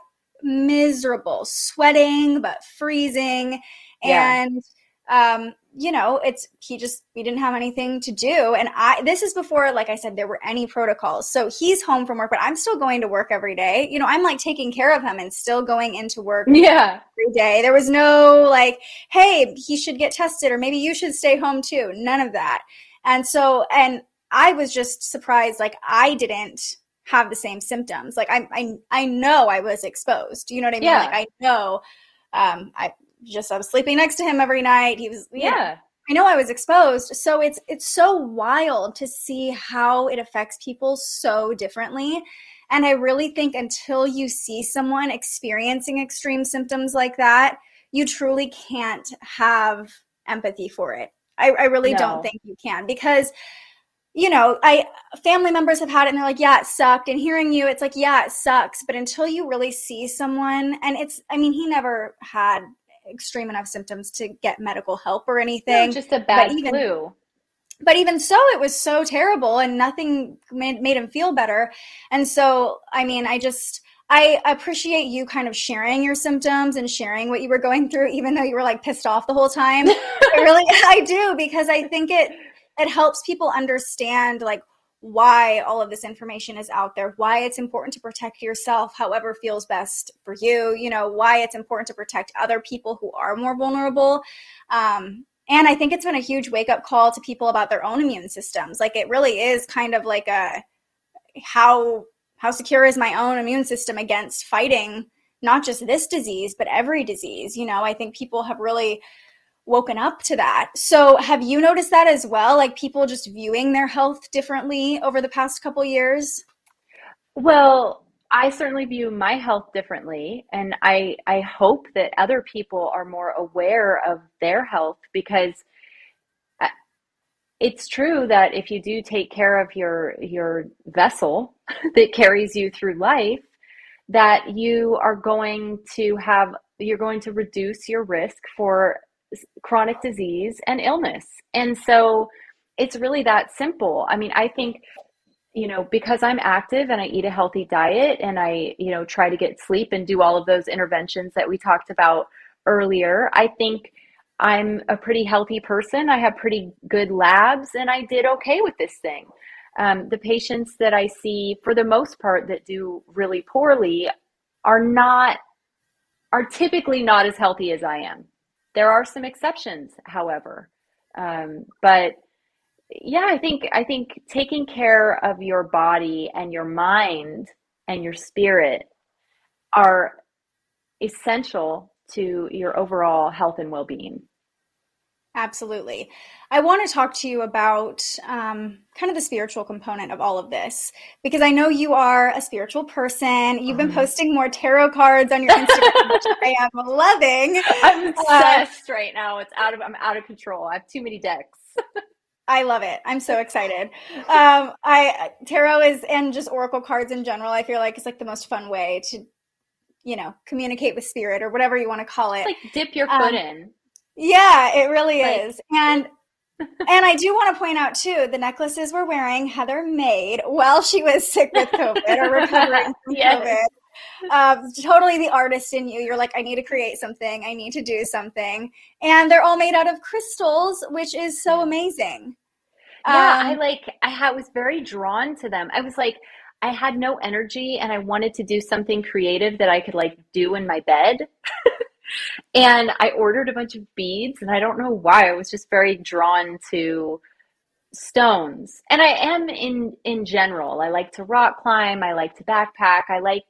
Speaker 1: miserable, sweating, but freezing. Yeah. And, um, you know, it's he just we didn't have anything to do. And I this is before, like I said, there were any protocols. So he's home from work, but I'm still going to work every day. You know, I'm like taking care of him and still going into work
Speaker 2: yeah.
Speaker 1: every day. There was no like, hey, he should get tested or maybe you should stay home too. None of that. And so and I was just surprised, like I didn't have the same symptoms. Like I I I know I was exposed. You know what I mean?
Speaker 2: Yeah.
Speaker 1: Like I know um I just I was sleeping next to him every night. He was yeah. Know, I know I was exposed. So it's it's so wild to see how it affects people so differently. And I really think until you see someone experiencing extreme symptoms like that, you truly can't have empathy for it. I, I really no. don't think you can because you know, I family members have had it and they're like, yeah, it sucked. And hearing you, it's like, yeah, it sucks. But until you really see someone, and it's, I mean, he never had extreme enough symptoms to get medical help or anything.
Speaker 2: No, just a bad even, flu.
Speaker 1: But even so, it was so terrible and nothing made, made him feel better. And so, I mean, I just, I appreciate you kind of sharing your symptoms and sharing what you were going through, even though you were like pissed off the whole time. I really, I do, because I think it, it helps people understand like why all of this information is out there, why it's important to protect yourself however feels best for you, you know, why it's important to protect other people who are more vulnerable. Um, and I think it's been a huge wake up call to people about their own immune systems. Like it really is kind of like a how how secure is my own immune system against fighting not just this disease but every disease. You know, I think people have really woken up to that. So, have you noticed that as well? Like people just viewing their health differently over the past couple years?
Speaker 2: Well, I certainly view my health differently, and I I hope that other people are more aware of their health because uh, it's true that if you do take care of your your vessel that carries you through life, that you are going to have you're going to reduce your risk for chronic disease and illness. And so it's really that simple. I mean, I think you know because i'm active and i eat a healthy diet and i you know try to get sleep and do all of those interventions that we talked about earlier i think I'm a pretty healthy person. I have pretty good labs, and I did okay with this thing. Um, the patients that I see, for the most part, that do really poorly are not are typically not as healthy as I am. There are some exceptions, however, um, but yeah, I think I think taking care of your body and your mind and your spirit are essential to your overall health and well-being.
Speaker 1: Absolutely. I want to talk to you about um, kind of the spiritual component of all of this because I know you are a spiritual person. You've been mm-hmm. posting more tarot cards on your Instagram, which I am loving.
Speaker 2: I'm uh, obsessed uh, right now. It's out of I'm out of control. I have too many decks.
Speaker 1: I love it. I'm so excited. Um, I tarot is and just oracle cards in general. I feel like it's like the most fun way to, you know, communicate with spirit or whatever you want to call it.
Speaker 2: It's like dip your foot um, in.
Speaker 1: Yeah, it really like, is. And and I do want to point out too, the necklaces we're wearing, Heather made while she was sick with COVID or recovering from yes. COVID. Um, totally the artist in you. You're like, I need to create something. I need to do something. And they're all made out of crystals, which is so amazing.
Speaker 2: Yeah, um, I like, I was very drawn to them. I was like, I had no energy and I wanted to do something creative that I could like do in my bed. and I ordered a bunch of beads, and I don't know why. I was just very drawn to stones. And I am in in general. I like to rock climb, I like to backpack, I like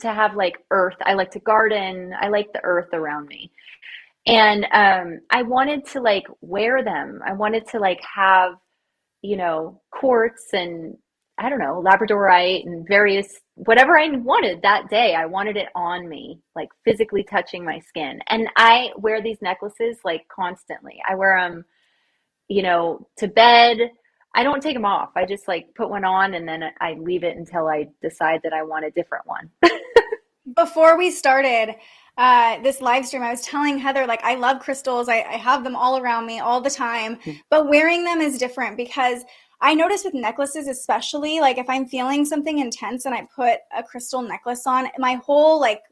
Speaker 2: to have like earth. I like to garden. I like the earth around me. And um I wanted to like wear them. I wanted to like have you know quartz and I don't know, labradorite and various whatever I wanted that day. I wanted it on me, like physically touching my skin. And I wear these necklaces like constantly. I wear them, you know, to bed. I don't take them off. I just like put one on and then I leave it until I decide that I want a different one.
Speaker 1: Before we started uh, this live stream, I was telling Heather, like, I love crystals. I, I have them all around me all the time, hmm. but wearing them is different because I notice with necklaces, especially like if I'm feeling something intense and I put a crystal necklace on, my whole like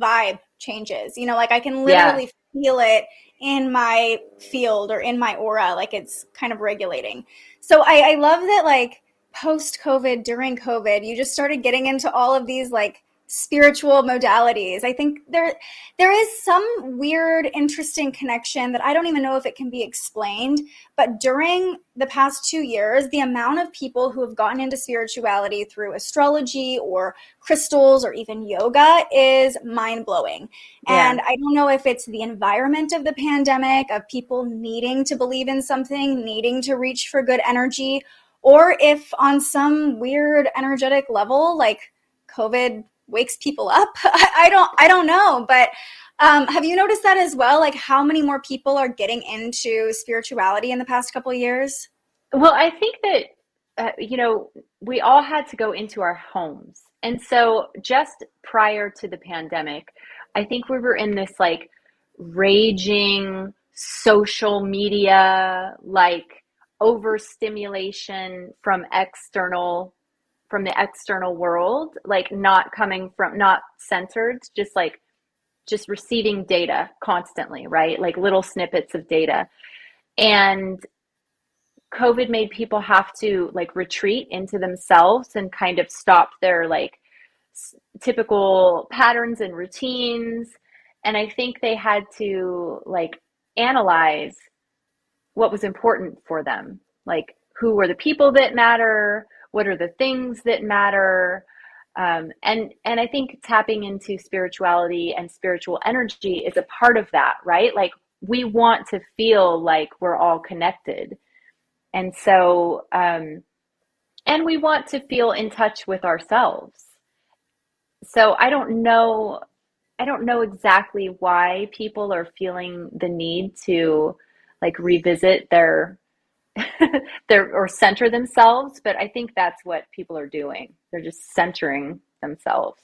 Speaker 1: vibe changes. You know, like I can literally yeah. feel it in my field or in my aura, like it's kind of regulating. So I, I love that, like post COVID, during COVID, you just started getting into all of these like spiritual modalities. I think there there is some weird interesting connection that I don't even know if it can be explained, but during the past 2 years, the amount of people who have gotten into spirituality through astrology or crystals or even yoga is mind-blowing. Yeah. And I don't know if it's the environment of the pandemic of people needing to believe in something, needing to reach for good energy, or if on some weird energetic level like COVID wakes people up. I, I don't I don't know, but um, have you noticed that as well? Like how many more people are getting into spirituality in the past couple years?
Speaker 2: Well, I think that uh, you know we all had to go into our homes, and so just prior to the pandemic, I think we were in this like raging social media like overstimulation from external from the external world, like not coming from, not centered, just like just receiving data constantly, right? Like little snippets of data. And COVID made people have to like retreat into themselves and kind of stop their like s- typical patterns and routines. And I think they had to like analyze what was important for them. Like, who were the people that matter? What are the things that matter? Um, and and i think tapping into spirituality and spiritual energy is a part of that right? Like we want to feel like we're all connected. And so um, and we want to feel in touch with ourselves. So i don't know i don't know exactly why people are feeling the need to like revisit their they're or center themselves but i think that's what people are doing. They're just centering themselves.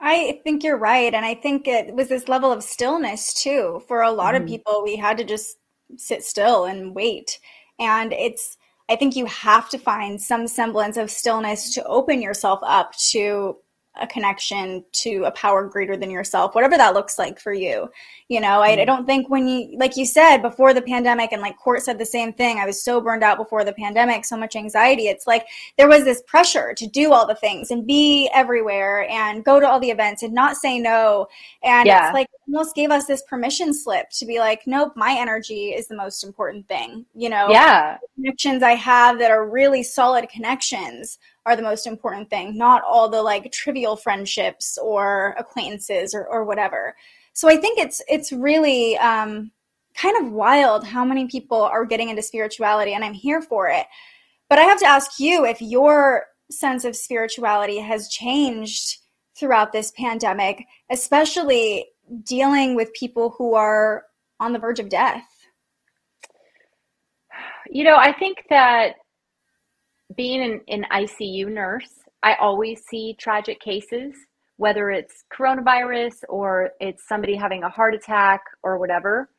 Speaker 1: I think you're right and i think it was this level of stillness too. For a lot mm-hmm. of people we had to just sit still and wait and it's i think you have to find some semblance of stillness to open yourself up to a connection to a power greater than yourself, whatever that looks like for you. You know, I, I, mm. don't think when you, like you said before the pandemic, and like Court said the same thing, I was so burned out before the pandemic, so much anxiety. It's like there was this pressure to do all the things and be everywhere and go to all the events and not say no. And yeah. it's like almost gave us this permission slip to be like, nope, my energy is the most important thing. You know,
Speaker 2: yeah.
Speaker 1: connections I have that are really solid connections are the most important thing, not all the like trivial friendships or acquaintances or, or whatever. So I think it's it's really um, kind of wild how many people are getting into spirituality, and I'm here for it. But I have to ask you if your sense of spirituality has changed throughout this pandemic, especially dealing with people who are on the verge of death.
Speaker 2: You know, I think that being an, an ICU nurse, I always see tragic cases, whether it's coronavirus or it's somebody having a heart attack or whatever.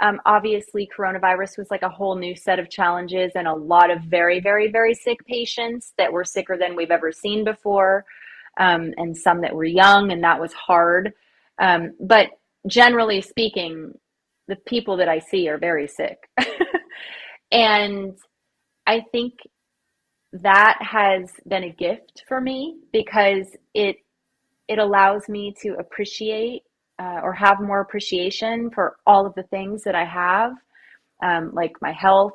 Speaker 2: Um, obviously, coronavirus was like a whole new set of challenges and a lot of very, very, very sick patients that were sicker than we've ever seen before, um, and some that were young, and that was hard. Um, but generally speaking, the people that I see are very sick. and I think that has been a gift for me because it it allows me to appreciate uh, or have more appreciation for all of the things that I have, um, like my health,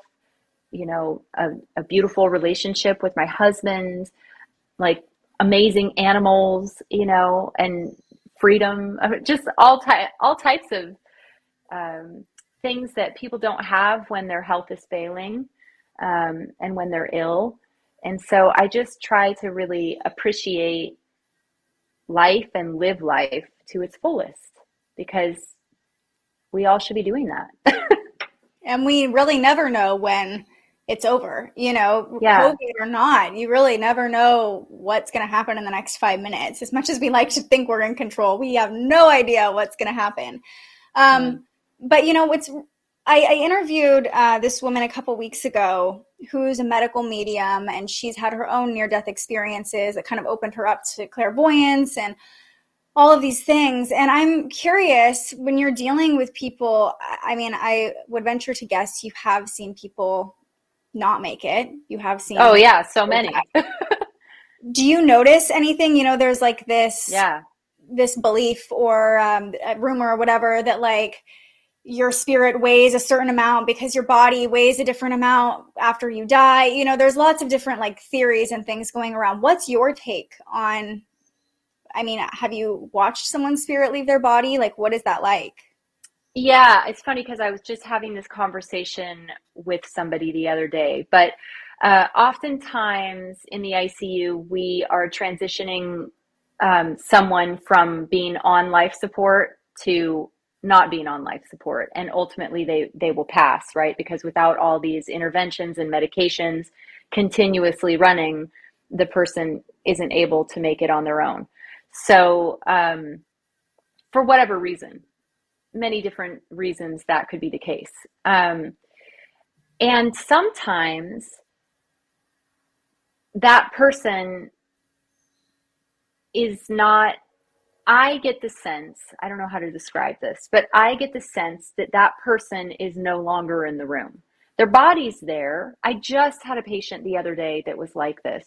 Speaker 2: you know, a, a beautiful relationship with my husband, like amazing animals, you know, and freedom, just all type all types of um, things that people don't have when their health is failing um, and when they're ill. And so I just try to really appreciate life and live life to its fullest because we all should be doing that.
Speaker 1: and we really never know when it's over, you know, yeah. COVID or not. You really never know what's going to happen in the next five minutes. As much as we like to think we're in control, we have no idea what's going to happen. Um, mm. But, you know, it's I, I interviewed uh, this woman a couple weeks ago who's a medical medium, and she's had her own near death experiences that kind of opened her up to clairvoyance and all of these things. And I'm curious when you're dealing with people, I mean, I would venture to guess you have seen people not make it. You have seen.
Speaker 2: Oh, yeah, so many.
Speaker 1: Do you notice anything? You know, there's like this.
Speaker 2: Yeah.
Speaker 1: This belief or um, rumor or whatever that like your spirit weighs a certain amount because your body weighs a different amount after you die. You know, there's lots of different like theories and things going around. What's your take on I mean, have you watched someone's spirit leave their body? Like what is that like?
Speaker 2: Yeah, it's funny because I was just having this conversation with somebody the other day, but uh, oftentimes in the ICU, we are transitioning um, someone from being on life support to not being on life support. And ultimately they they will pass right? Because without all these interventions and medications continuously running the person isn't able to make it on their own. So um, for whatever reason many different reasons that could be the case. Um, and sometimes that person is not I get the sense, I don't know how to describe this, but I get the sense that that person is no longer in the room. Their body's there. I just had a patient the other day that was like this.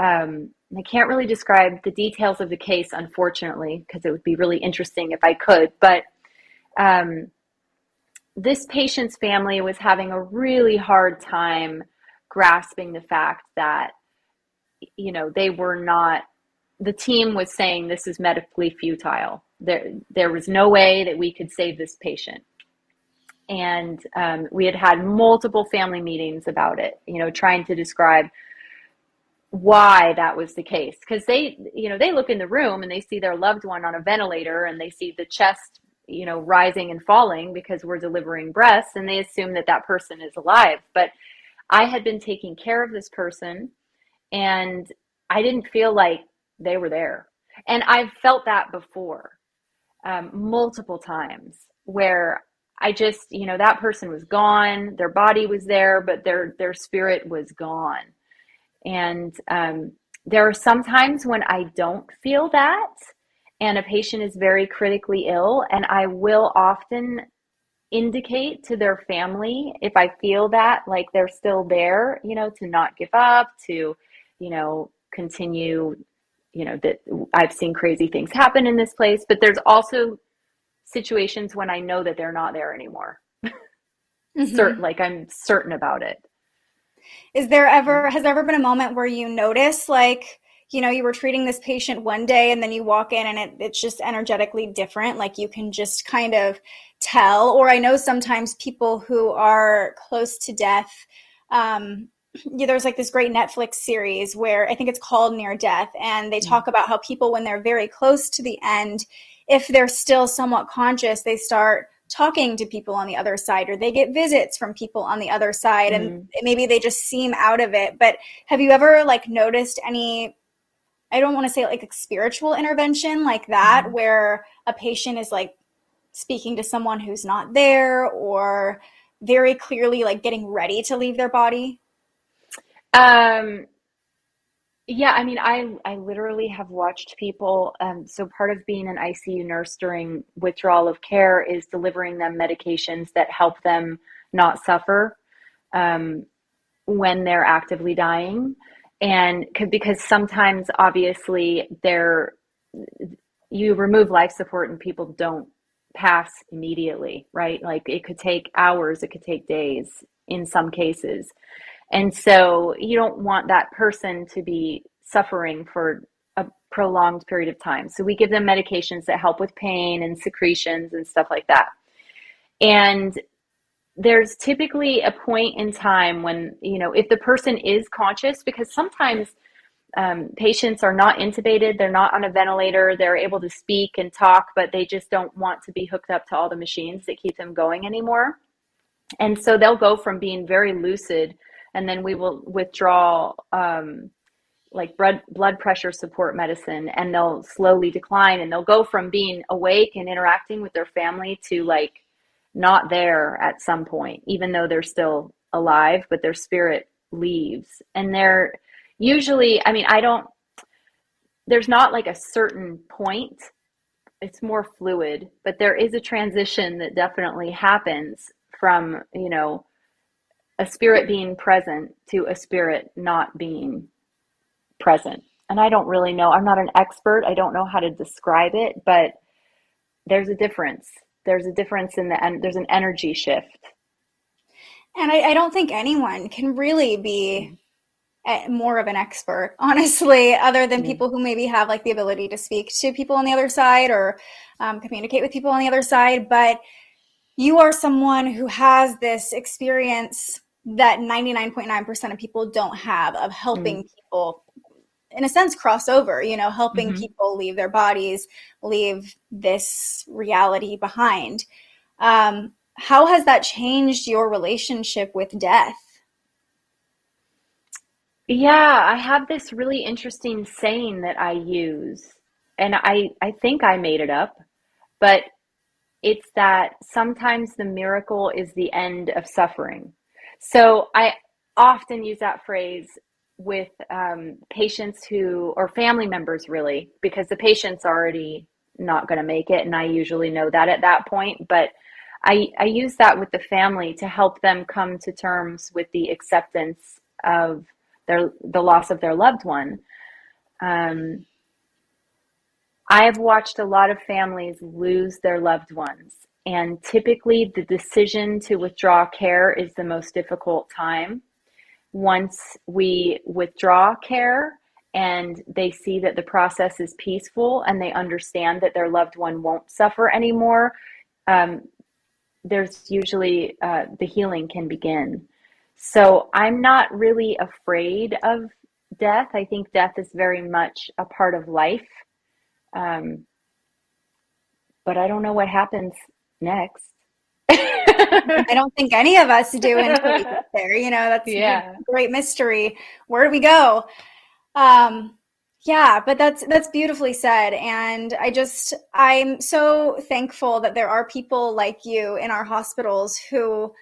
Speaker 2: Um, I can't really describe the details of the case, unfortunately, because it would be really interesting if I could. But um, this patient's family was having a really hard time grasping the fact that, you know, they were not the team was saying this is medically futile. There, there was no way that we could save this patient. And um, we had had multiple family meetings about it, you know, trying to describe why that was the case. Because they, you know, they look in the room and they see their loved one on a ventilator and they see the chest, you know, rising and falling because we're delivering breaths and they assume that that person is alive. But I had been taking care of this person and I didn't feel like they were there. And I've felt that before um, multiple times where I just, you know, that person was gone, their body was there, but their their spirit was gone. And um, there are some times when I don't feel that, and a patient is very critically ill, and I will often indicate to their family if I feel that like they're still there, you know, to not give up, to, you know, continue, you know, that I've seen crazy things happen in this place, but there's also situations when I know that they're not there anymore. Mm-hmm. certain like I'm certain about it.
Speaker 1: Is there ever has there ever been a moment where you notice like you know you were treating this patient one day and then you walk in and it, it's just energetically different like you can just kind of tell or i know sometimes people who are close to death um, yeah, there's like this great netflix series where i think it's called near death and they mm. talk about how people when they're very close to the end if they're still somewhat conscious they start talking to people on the other side or they get visits from people on the other side mm. and mm-hmm. maybe they just seem out of it but have you ever like noticed any I don't want to say like a spiritual intervention like that, mm-hmm. where a patient is like speaking to someone who's not there or very clearly like getting ready to leave their body?
Speaker 2: Um, yeah, I mean, I I literally have watched people. Um, so part of being an ICU nurse during withdrawal of care is delivering them medications that help them not suffer um, when they're actively dying and because sometimes obviously there you remove life support and people don't pass immediately right like it could take hours it could take days in some cases and so you don't want that person to be suffering for a prolonged period of time. So we give them medications that help with pain and secretions and stuff like that. And there's typically a point in time when you know if the person is conscious because sometimes um, patients are not intubated they're not on a ventilator they're able to speak and talk but they just don't want to be hooked up to all the machines that keep them going anymore. And so they'll go from being very lucid and then we will withdraw um, like blood blood pressure support medicine and they'll slowly decline and they'll go from being awake and interacting with their family to like not there at some point, even though they're still alive, but their spirit leaves. And they're usually, I mean, I don't, there's not like a certain point. It's more fluid, but there is a transition that definitely happens from, you know, a spirit being present to a spirit not being present. And I don't really know. I'm not an expert. I don't know how to describe it, but there's a difference there's a difference in the end. there's an energy shift
Speaker 1: and I, I, don't think anyone can really be more of an expert honestly other than people who maybe have like the ability to speak to people on the other side or um, communicate with people on the other side but you are someone who has this experience that 99.9% of people don't have of helping mm. people in a sense cross over you know helping mm-hmm. people leave their bodies leave this reality behind. Um, how has that changed your relationship with death?
Speaker 2: Yeah i have this really interesting saying that i use and i i think i made it up but it's that sometimes the miracle is the end of suffering so i often use that phrase with um, patients who or family members really because the patient's already not going to make it and i usually know that at that point but I, I use that with the family to help them come to terms with the acceptance of their the loss of their loved one. Um, i have watched a lot of families lose their loved ones and typically the decision to withdraw care is the most difficult time once we withdraw care and they see that the process is peaceful and they understand that their loved one won't suffer anymore, um, there's usually uh, the healing can begin. So I'm not really afraid of death. I think death is very much a part of life. Um, but I don't know what happens next.
Speaker 1: I don't think any of us do until we get there. You know, that's yeah. great mystery. Where do we go? Um, yeah, but that's that's beautifully said, and I just I'm so thankful that there are people like you in our hospitals who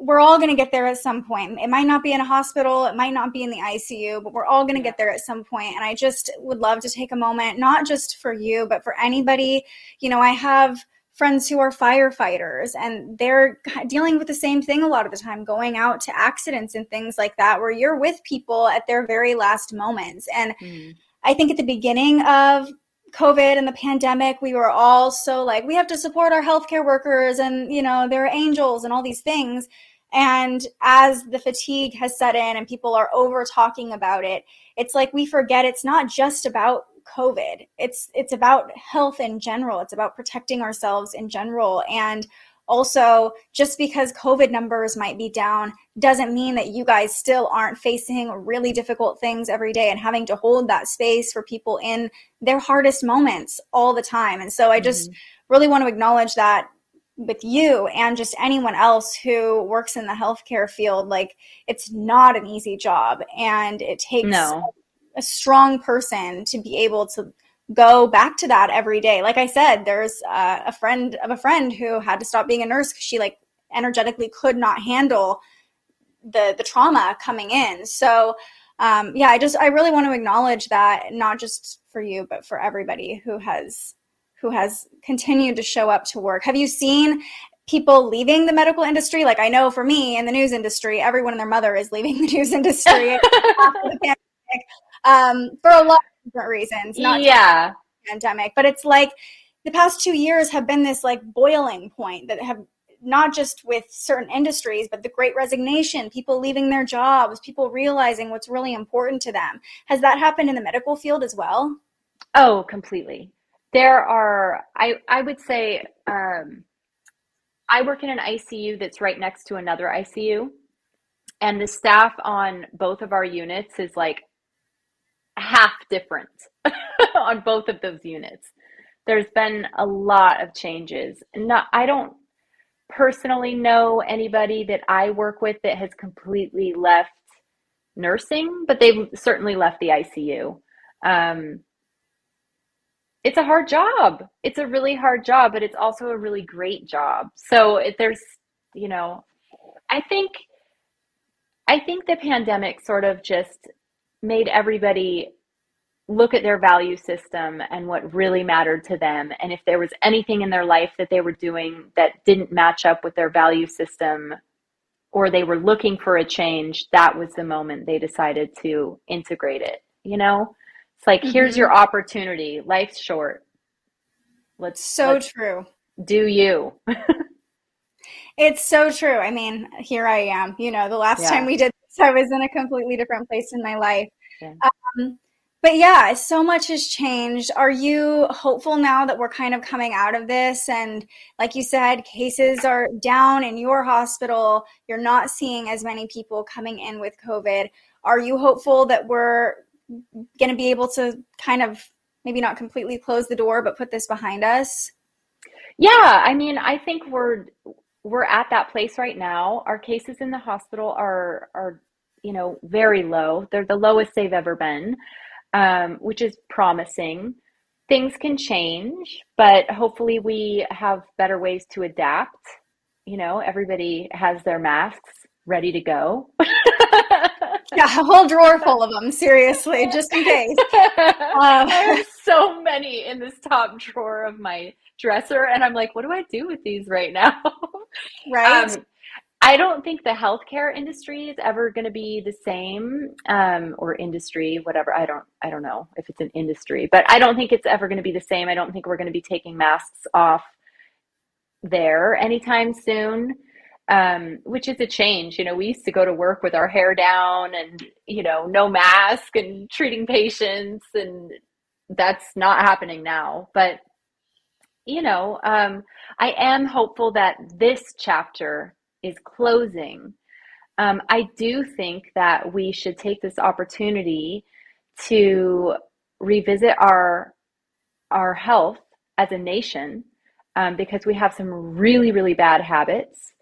Speaker 1: we're all going to get there at some point. It might not be in a hospital, it might not be in the ICU, but we're all going to get there at some point. And I just would love to take a moment, not just for you, but for anybody. You know, I have friends who are firefighters and they're dealing with the same thing a lot of the time, going out to accidents and things like that, where you're with people at their very last moments. And mm. I think at the beginning of COVID and the pandemic, we were all so like, we have to support our healthcare workers and, you know, they're angels and all these things. And as the fatigue has set in and people are over talking about it, it's like we forget it's not just about COVID. It's it's about health in general. It's about protecting ourselves in general. And also, just because COVID numbers might be down doesn't mean that you guys still aren't facing really difficult things every day and having to hold that space for people in their hardest moments all the time. And so I just mm-hmm. really want to acknowledge that with you and just anyone else who works in the healthcare field. Like, it's not an easy job and it takes no. A strong person to be able to go back to that every day. Like I said, there's uh, a friend of a friend who had to stop being a nurse because she like energetically could not handle the the trauma coming in. So um, yeah, I just I really want to acknowledge that not just for you but for everybody who has who has continued to show up to work. Have you seen people leaving the medical industry? Like I know for me in the news industry, everyone and their mother is leaving the news industry after the pandemic um, for a lot of different reasons, not
Speaker 2: yeah.
Speaker 1: pandemic. But it's like the past two years have been this like boiling point that have not just with certain industries, but the great resignation, people leaving their jobs, people realizing what's really important to them. Has that happened in the medical field as well?
Speaker 2: Oh, completely. There are, I, I would say, um, I work in an ICU that's right next to another ICU. And the staff on both of our units is like half different on both of those units. There's been a lot of changes. Not, I don't personally know anybody that I work with that has completely left nursing, but they've certainly left the ICU. Um, it's a hard job. It's a really hard job, but it's also a really great job. So if there's, you know, I think, I think the pandemic sort of just made everybody look at their value system and what really mattered to them. And if there was anything in their life that they were doing that didn't match up with their value system or they were looking for a change, that was the moment they decided to integrate it. You know, it's like, mm-hmm. here's your opportunity. Life's short.
Speaker 1: Let's so let's true.
Speaker 2: Do you?
Speaker 1: it's so true. I mean, here I am. You know, the last yeah. time we did I was in a completely different place in my life. Yeah. Um, but yeah, so much has changed. Are you hopeful now that we're kind of coming out of this? And like you said, cases are down in your hospital. You're not seeing as many people coming in with COVID. Are you hopeful that we're going to be able to kind of maybe not completely close the door, but put this behind us?
Speaker 2: Yeah, I mean, I think we're we're at that place right now. Our cases in the hospital are are you know very low. They're the lowest they've ever been um, which is promising. Things can change, but hopefully we have better ways to adapt. You know, everybody has their masks ready to go.
Speaker 1: yeah, a whole drawer full of them, seriously, just in case.
Speaker 2: Um, I have so many in this top drawer of my dresser, and I'm like, what do I do with these right now?
Speaker 1: Right. Um,
Speaker 2: I don't think the healthcare industry is ever going to be the same, um, or industry, whatever. I don't, I don't know if it's an industry, but I don't think it's ever going to be the same. I don't think we're going to be taking masks off there anytime soon, um, which is a change. You know, we used to go to work with our hair down and you know, no mask and treating patients, and that's not happening now. But you know, um, I am hopeful that this chapter is closing, um, I do think that we should take this opportunity to revisit our our health as a nation um, because we have some really really bad habits,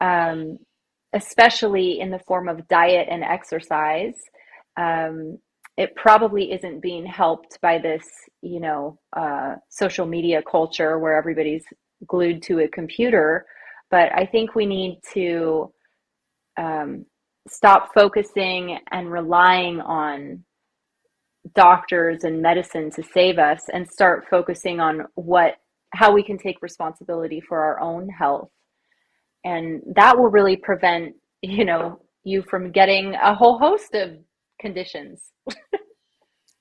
Speaker 2: um, especially in the form of diet and exercise. Um, it probably isn't being helped by this, you know, uh, social media culture where everybody's glued to a computer but I think we need to um, stop focusing and relying on doctors and medicine to save us and start focusing on what how we can take responsibility for our own health. And that will really prevent you know you from getting a whole host of conditions.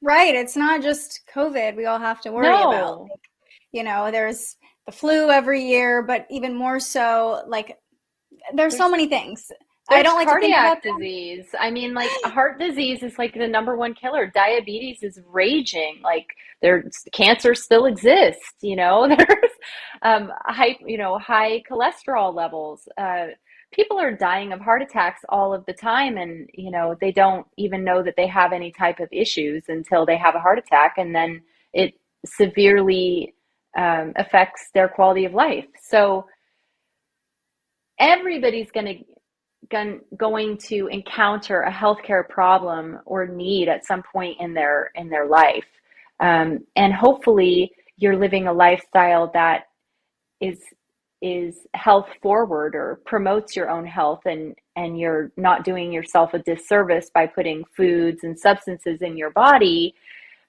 Speaker 1: Right it's not just covid we all have to worry no. about you know there's the flu every year but even more so like there's, there's so many things
Speaker 2: I don't like cardiac disease. I mean, like heart disease is like the number one killer. Diabetes is raging. Like there's cancer still exists. You know, there's um, high, you know, high cholesterol levels. Uh, people are dying of heart attacks all of the time, and you know they don't even know that they have any type of issues until they have a heart attack, and then it severely um, affects their quality of life. So everybody's going to going to encounter a healthcare problem or need at some point in their in their life um, and hopefully you're living a lifestyle that is is health forward or promotes your own health and and you're not doing yourself a disservice by putting foods and substances in your body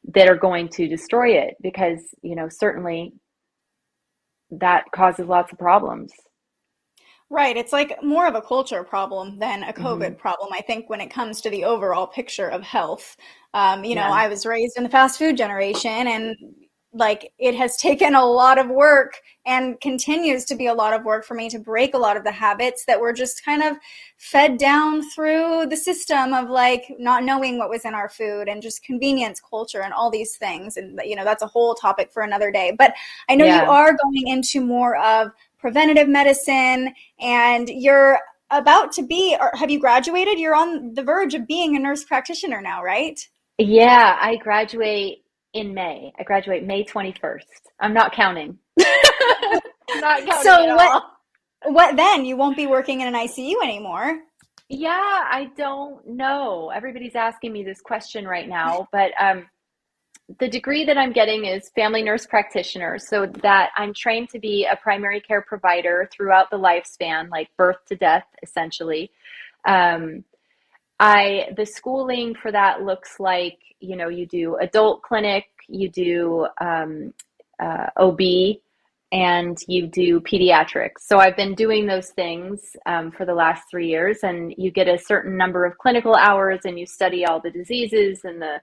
Speaker 2: that are going to destroy it because you know certainly that causes lots of problems
Speaker 1: Right. It's like more of a culture problem than a COVID mm-hmm. problem, I think, when it comes to the overall picture of health. Um, you know. I was raised in the fast food generation and like it has taken a lot of work and continues to be a lot of work for me to break a lot of the habits that were just kind of fed down through the system of like not knowing what was in our food and just convenience culture and all these things. And you know that's a whole topic for another day. But i know yeah. you are going into more of preventative medicine and you're about to be or have you graduated? You're on the verge of being a nurse practitioner now right?
Speaker 2: Yeah i graduate in may. I graduate may 21st i'm not counting.
Speaker 1: Not counting so what all. what then? You won't be working in an icu anymore.
Speaker 2: Yeah i don't know. Everybody's asking me this question right now but um the degree that I'm getting is family nurse practitioner, so that I'm trained to be a primary care provider throughout the lifespan, like birth to death, essentially. Um, I the schooling for that looks like you know you do adult clinic, you do um, uh, OB, and you do pediatrics. So I've been doing those things um, for the last three years, and you get a certain number of clinical hours, and you study all the diseases and the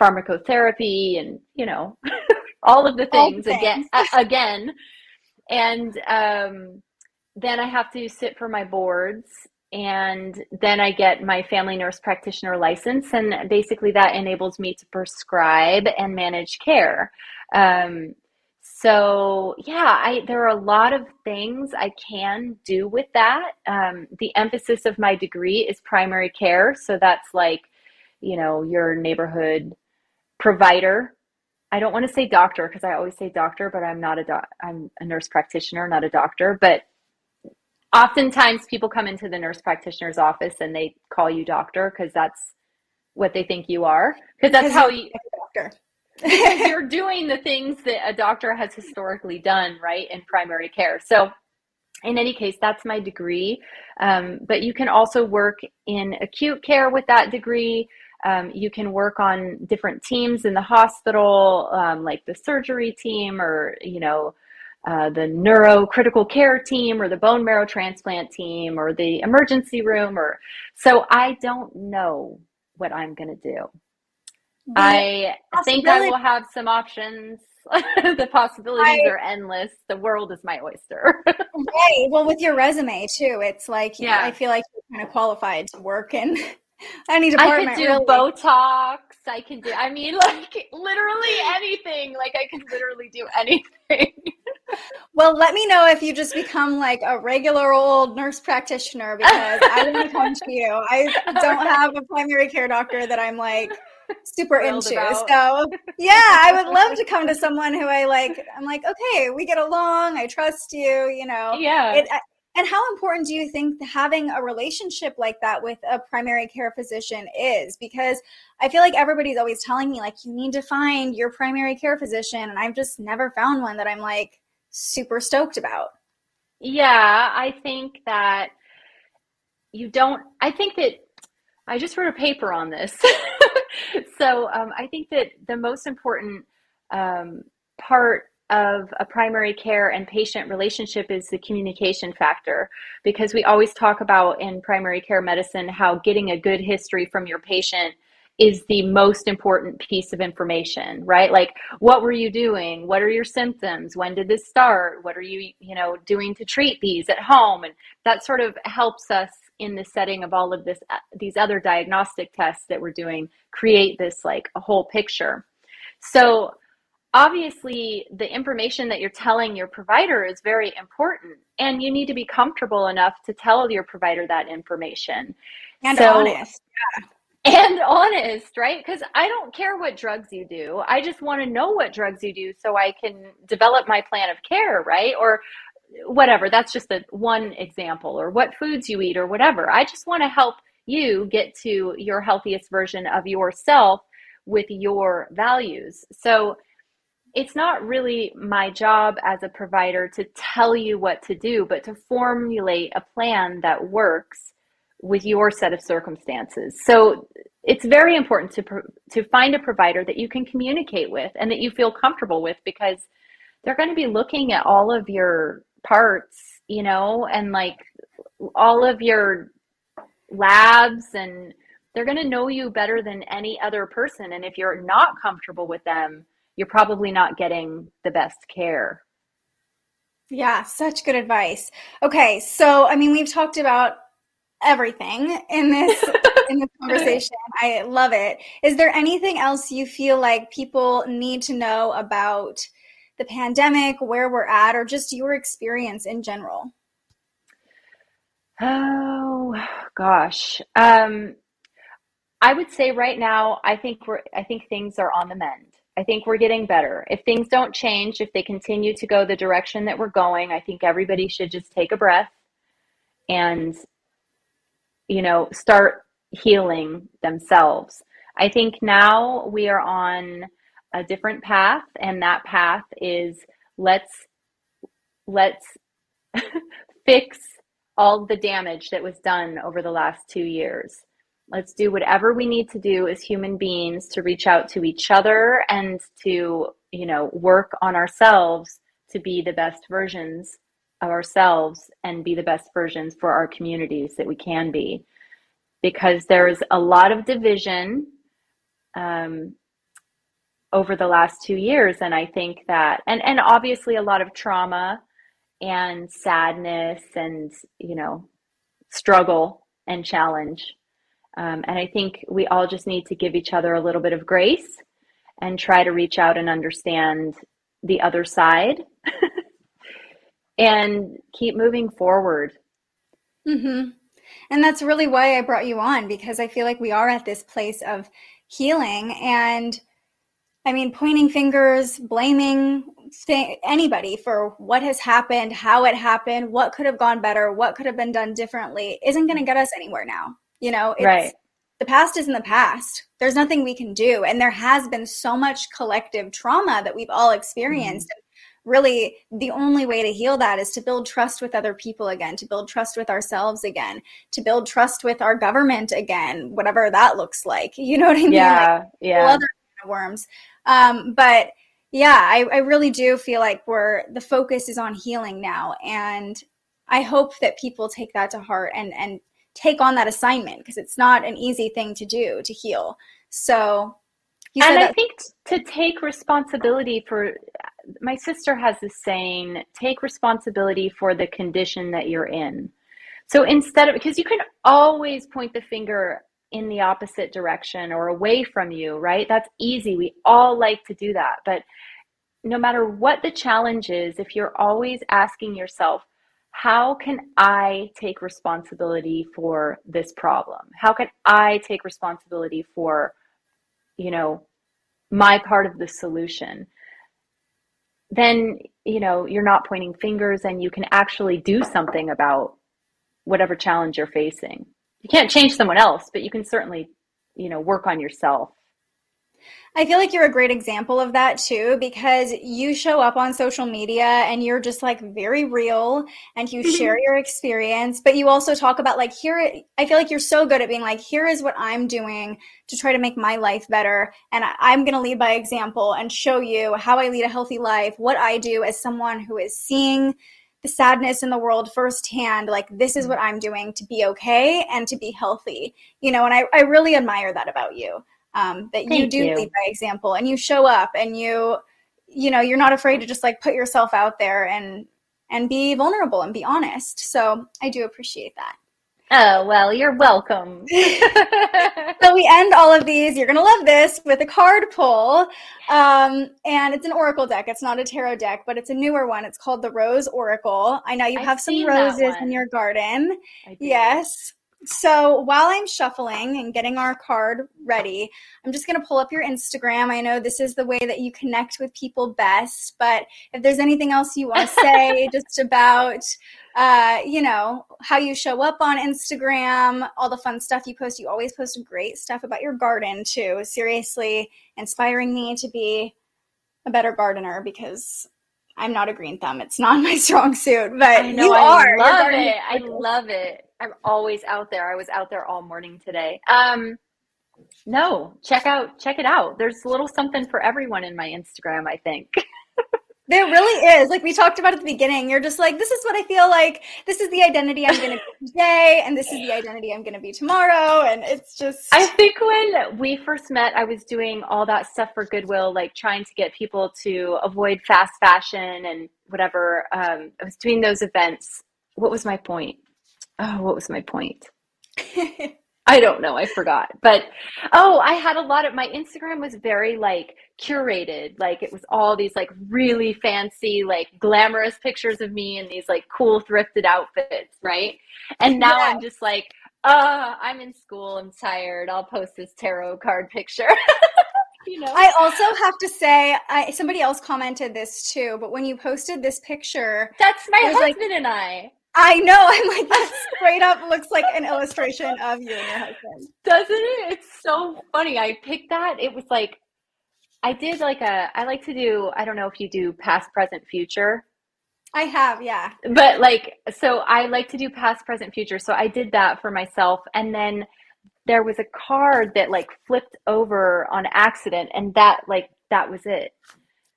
Speaker 2: pharmacotherapy and you know all of the things, things. again again and um, then i have to sit for my boards and then i get my family nurse practitioner license and basically that enables me to prescribe and manage care um, so yeah i there are a lot of things i can do with that um, the emphasis of my degree is primary care so that's like you know your neighborhood provider. I don't want to say doctor because I always say doctor, but I'm not a doc. I'm a nurse practitioner, not a doctor. But oftentimes people come into the nurse practitioner's office and they call you doctor because that's what they think you are. Because that's how you doctor. you're doing the things that a doctor has historically done, right, in primary care. So in any case, that's my degree. Um, but you can also work in acute care with that degree. Um, you can work on different teams in the hospital, um, like the surgery team or, you know, uh, the neuro critical care team or the bone marrow transplant team or the emergency room or so I don't know what I'm going to do. The I think I will have some options. the possibilities I, are endless. The world is my oyster.
Speaker 1: right. Well, with your resume too, it's like yeah. I feel like you're kind of qualified to work in any department.
Speaker 2: I could do
Speaker 1: really.
Speaker 2: Botox. I can do. I mean, like literally anything. Like I can literally do anything.
Speaker 1: well, let me know if you just become like a regular old nurse practitioner because I want to come to you. I don't have a primary care doctor that I'm like super into. About. So yeah, I would love to come to someone who I like. I'm like, okay, we get along. I trust you. You know.
Speaker 2: Yeah.
Speaker 1: It, and how important do you think having a relationship like that with a primary care physician is? Because I feel like everybody's always telling me, like, you need to find your primary care physician. And I've just never found one that I'm like super stoked about.
Speaker 2: Yeah, I think that you don't, I think that I just wrote a paper on this. so um, I think that the most important um, part of a primary care and patient relationship is the communication factor because we always talk about in primary care medicine how getting a good history from your patient is the most important piece of information right? Like what were you doing? What are your symptoms? When did this start? What are you you know doing to treat these at home? And that sort of helps us in the setting of all of this uh, these other diagnostic tests that we're doing create this like a whole picture. So obviously the information that you're telling your provider is very important and you need to be comfortable enough to tell your provider that information.
Speaker 1: And so, honest.
Speaker 2: yeah. and honest right? Because i don't care what drugs you do. I just want to know what drugs you do so i can develop my plan of care right? Or whatever. That's just a one example. Or what foods you eat or whatever. I just want to help you get to your healthiest version of yourself with your values. So it's not really my job as a provider to tell you what to do, but to formulate a plan that works with your set of circumstances. So it's very important to to find a provider that you can communicate with and that you feel comfortable with because they're going to be looking at all of your parts, you know, and like all of your labs and they're going to know you better than any other person and if you're not comfortable with them, you're probably not getting the best care.
Speaker 1: Yeah, such good advice. Okay, so I mean, we've talked about everything in this in this conversation. I love it. Is there anything else you feel like people need to know about the pandemic, where we're at, or just your experience in general?
Speaker 2: Oh gosh. Um I would say right now I think we're I think things are on the mend. I think we're getting better. If things don't change, if they continue to go the direction that we're going, I think everybody should just take a breath and, you know, start healing themselves. I think now we are on a different path, and that path is let's let's fix all the damage that was done over the last two years. Let's do whatever we need to do as human beings to reach out to each other and to, you know, work on ourselves to be the best versions of ourselves and be the best versions for our communities that we can be. Because there's a lot of division um, over the last two years. And I think that, and, and obviously a lot of trauma and sadness and, you know, struggle and challenge um, and I think we all just need to give each other a little bit of grace and try to reach out and understand the other side and keep moving forward.
Speaker 1: Mm-hmm. And that's really why I brought you on because I feel like we are at this place of healing. And I mean, pointing fingers, blaming th- anybody for what has happened, how it happened, what could have gone better, what could have been done differently isn't going to get us anywhere now. You know, it's,
Speaker 2: right.
Speaker 1: the past is in the past. There's nothing we can do. And there has been so much collective trauma that we've all experienced. Mm-hmm. Really, the only way to heal that is to build trust with other people again, to build trust with ourselves again, to build trust with our government again, whatever that looks like. You know what I mean?
Speaker 2: Yeah. Like, yeah.
Speaker 1: Other worms. Um, but yeah, I, I really do feel like we're the focus is on healing now. And I hope that people take that to heart and and take on that assignment because it's not an easy thing to do to heal. So,
Speaker 2: and I think to take responsibility for my sister has this saying take responsibility for the condition that you're in. So instead of because you can always point the finger in the opposite direction or away from you, right? That's easy. We all like to do that. But no matter what the challenge is, if you're always asking yourself, how can I take responsibility for this problem? How can I take responsibility for, you know, my part of the solution? Then, you know, you're not pointing fingers and you can actually do something about whatever challenge you're facing. You can't change someone else, but you can certainly, you know, work on yourself.
Speaker 1: I feel like you're a great example of that too, because you show up on social media and you're just like very real and you
Speaker 2: Mm-hmm.
Speaker 1: share your experience, but you also talk about like, here, I feel like you're so good at being like, here is what I'm doing to try to make my life better. And I'm going to lead by example and show you how I lead a healthy life, what I do as someone who is seeing the sadness in the world firsthand. Like, this is what I'm doing to be okay and to be healthy, you know, and I, I really admire that about you um, that you do
Speaker 2: you.
Speaker 1: lead by example and you show up and you you know you're not afraid to just like put yourself out there and and be vulnerable and be honest. So i do appreciate that.
Speaker 2: Oh, well, you're welcome.
Speaker 1: so we end all of these. You're gonna love this with a card pull. Um, and it's an oracle deck. It's not a tarot deck but it's a newer one. It's called the rose oracle. I know you
Speaker 2: I've
Speaker 1: have some roses in your garden. Yes. So while I'm shuffling and getting our card ready, I'm just going to pull up your Instagram. I know this is the way that you connect with people best, but if there's anything else you want to say just about, uh, you know, how you show up on Instagram, all the fun stuff you post, you always post great stuff about your garden too. Seriously, inspiring me to be a better gardener because I'm not a green thumb. It's not my strong suit, but
Speaker 2: I know
Speaker 1: you
Speaker 2: I
Speaker 1: are.
Speaker 2: Love it. I love it. I'm always out there. I was out there all morning today. Um, no, check out check it out. There's a little something for everyone in my Instagram, I think.
Speaker 1: There really is. Like we talked about at the beginning, you're just like, this is what I feel like. This is the identity I'm going to be today, and this is the identity I'm going to be tomorrow. And it's just,
Speaker 2: I think when we first met, I was doing all that stuff for Goodwill, like trying to get people to avoid fast fashion and whatever. Um, I was doing those events. What was my point? Oh, what was my point? I don't know. I forgot. But oh, I had a lot of my Instagram was very like curated. Like it was all these like really fancy, like glamorous pictures of me in these like cool thrifted outfits, right? And now. I'm just like, uh, I'm in school. I'm tired. I'll post this tarot card picture. you know?
Speaker 1: I also have to say, I, somebody else commented this too, but when you posted this picture,
Speaker 2: That's my
Speaker 1: was like-
Speaker 2: husband and I.
Speaker 1: I know, I'm like, that straight up looks like an illustration of you and your husband.
Speaker 2: Doesn't it? It's so funny. I picked that. It was like I did like a I like to do I don't know if you do past, present, future.
Speaker 1: I have, yeah.
Speaker 2: But like so I like to do past, present, future. So I did that for myself and then there was a card that like flipped over on accident and that like that was it.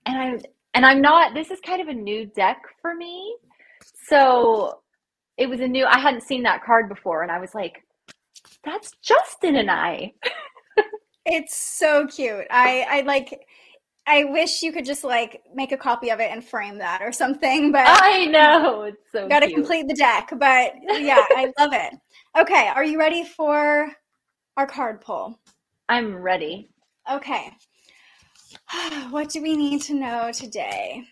Speaker 2: And I'm, and I'm not this is kind of a new deck for me. So it was a new I hadn't seen that card before and I was like that's Justin and I.
Speaker 1: It's so cute. I, I like, I wish you could just like make a copy of it and frame that or something, but
Speaker 2: I know. It's so
Speaker 1: got to
Speaker 2: cute.
Speaker 1: complete the deck. But yeah, I love it. Okay, are you ready for our card pull?
Speaker 2: I'm ready.
Speaker 1: Okay. What do we need to know today?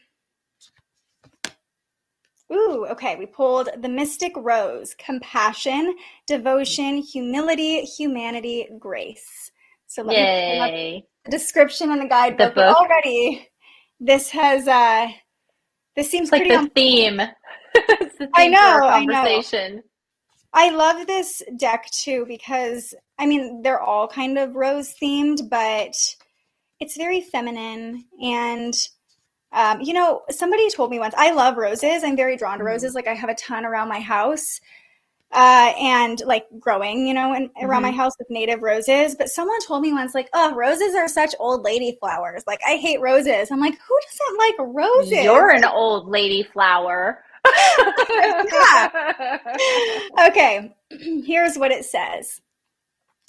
Speaker 1: Ooh, okay. We pulled the Mystic Rose compassion, devotion, humility, humanity, grace. So let me
Speaker 2: Yay.
Speaker 1: the description in the guidebook.
Speaker 2: The book.
Speaker 1: already, this has, uh, this seems
Speaker 2: It's like
Speaker 1: pretty
Speaker 2: the
Speaker 1: on
Speaker 2: theme. it's the theme
Speaker 1: I know, I know. I love this deck too because I mean they're all kind of rose themed, but it's very feminine and um, you know somebody told me once I love roses. I'm very drawn to
Speaker 2: Mhm.
Speaker 1: roses. Like I have a ton around my house. Uh, and like growing, you know, and around my
Speaker 2: Mhm.
Speaker 1: house with native roses. But someone told me once, like, oh, roses are such old lady flowers. Like, I hate roses. I'm like, who doesn't like roses?
Speaker 2: You're an old lady flower.
Speaker 1: Okay, here's what it says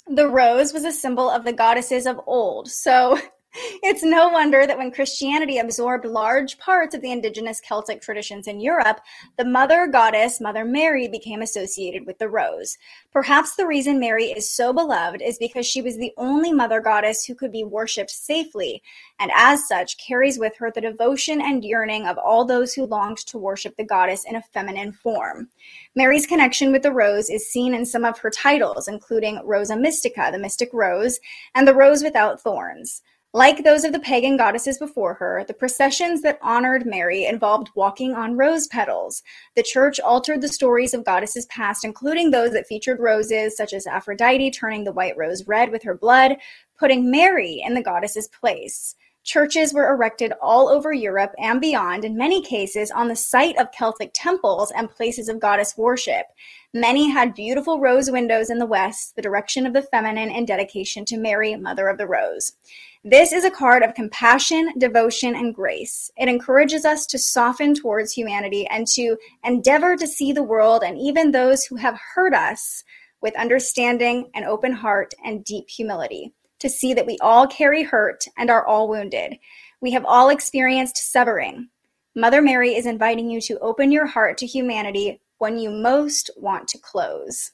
Speaker 1: The rose was a symbol of the goddesses of old. So it's no wonder that when Christianity absorbed large parts of the indigenous Celtic traditions in Europe, the mother goddess, Mother Mary, became associated with the rose. Perhaps the reason Mary is so beloved is because she was the only mother goddess who could be worshipped safely, and as such carries with her the devotion and yearning of all those who longed to worship the goddess in a feminine form. Mary's connection with the rose is seen in some of her titles, including Rosa Mystica, the mystic rose, and the rose without thorns. Like those of the pagan goddesses before her, the processions that honored Mary involved walking on rose petals. The church altered the stories of goddesses past, including those that featured roses, such as Aphrodite turning the white rose red with her blood, putting Mary in the goddess's place. Churches were erected all over Europe and beyond, in many cases on the site of Celtic temples and places of goddess worship. Many had beautiful rose windows in the west, the direction of the feminine and dedication to Mary, Mother of the Rose. This is a card of compassion, devotion, and grace. It encourages us to soften towards humanity and to endeavor to see the world and even those who have hurt us with understanding, an open heart, and deep humility to see that we all carry hurt and are all wounded. We have all experienced severing. Mother Mary is inviting you to open your heart to humanity when you most want to close.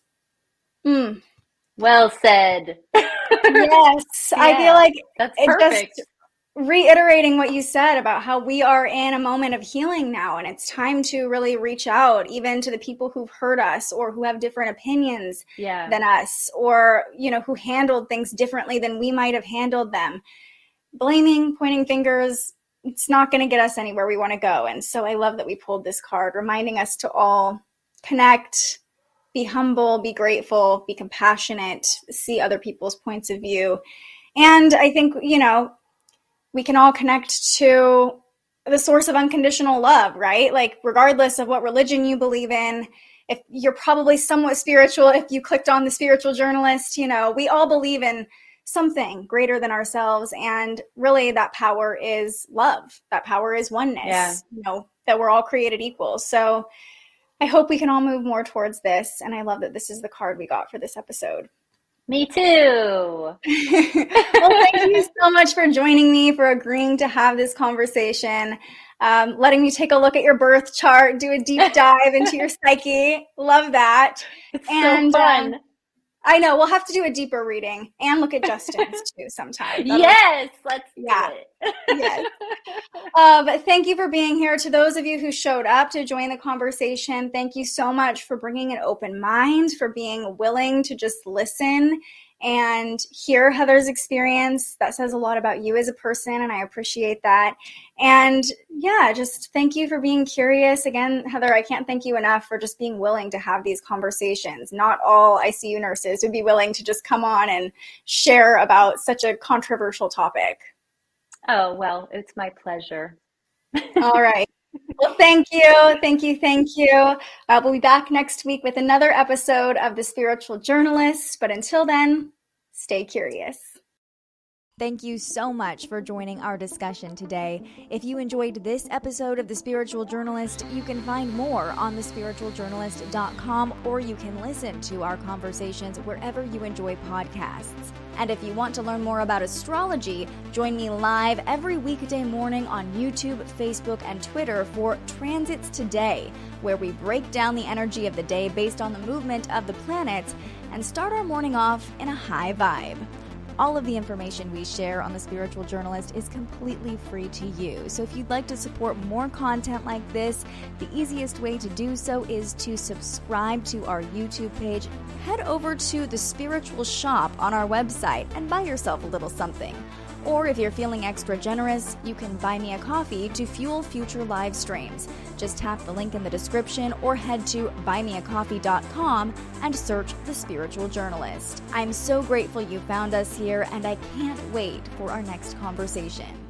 Speaker 2: Mm. Well said.
Speaker 1: yes, yeah, I feel like
Speaker 2: that's perfect.
Speaker 1: Just, reiterating what you said about how we are in a moment of healing now and it's time to really reach out even to the people who've hurt us or who have different opinions
Speaker 2: yeah.
Speaker 1: than us or you know who handled things differently than we might have handled them blaming pointing fingers it's not going to get us anywhere we want to go and so i love that we pulled this card reminding us to all connect be humble be grateful be compassionate see other people's points of view and i think you know we can all connect to the source of unconditional love, right? Like, regardless of what religion you believe in, if you're probably somewhat spiritual, if you clicked on the spiritual journalist, you know, we all believe in something greater than ourselves. And really, that power is love. That power is oneness,
Speaker 2: yeah.
Speaker 1: you know, that we're all created equal. So I hope we can all move more towards this. And I love that this is the card we got for this episode.
Speaker 2: Me too.
Speaker 1: well, thank you so much for joining me, for agreeing to have this conversation, um, letting me take a look at your birth chart, do a deep dive into your psyche. Love that.
Speaker 2: It's and, so fun. Um,
Speaker 1: I know we'll have to do a deeper reading and look at Justin's too sometime.
Speaker 2: That'll, yes, let's yeah.
Speaker 1: yes. But um, thank you for being here. To those of you who showed up to join the conversation, thank you so much for bringing an open mind, for being willing to just listen and hear Heather's experience. That says a lot about you as a person, and I appreciate that. And yeah, just thank you for being curious. Again, Heather, I can't thank you enough for just being willing to have these conversations. Not all ICU nurses would be willing to just come on and share about such a controversial topic.
Speaker 2: Oh, well, it's my pleasure.
Speaker 1: all right. Well, thank you. Thank you. Thank you. Uh, we'll be back next week with another episode of The Spiritual Journalist. But until then, stay curious.
Speaker 3: Thank you so much for joining our discussion today. If you enjoyed this episode of The Spiritual Journalist, you can find more on thespiritualjournalist.com or you can listen to our conversations wherever you enjoy podcasts. And if you want to learn more about astrology, join me live every weekday morning on YouTube, Facebook, and Twitter for Transits Today, where we break down the energy of the day based on the movement of the planets and start our morning off in a high vibe. All of the information we share on The Spiritual Journalist is completely free to you. So if you'd like to support more content like this, the easiest way to do so is to subscribe to our YouTube page. Head over to the Spiritual Shop on our website and buy yourself a little something. Or if you're feeling extra generous, you can buy me a coffee to fuel future live streams. Just tap the link in the description or head to buymeacoffee.com and search The Spiritual Journalist. I'm so grateful you found us here and I can't wait for our next conversation.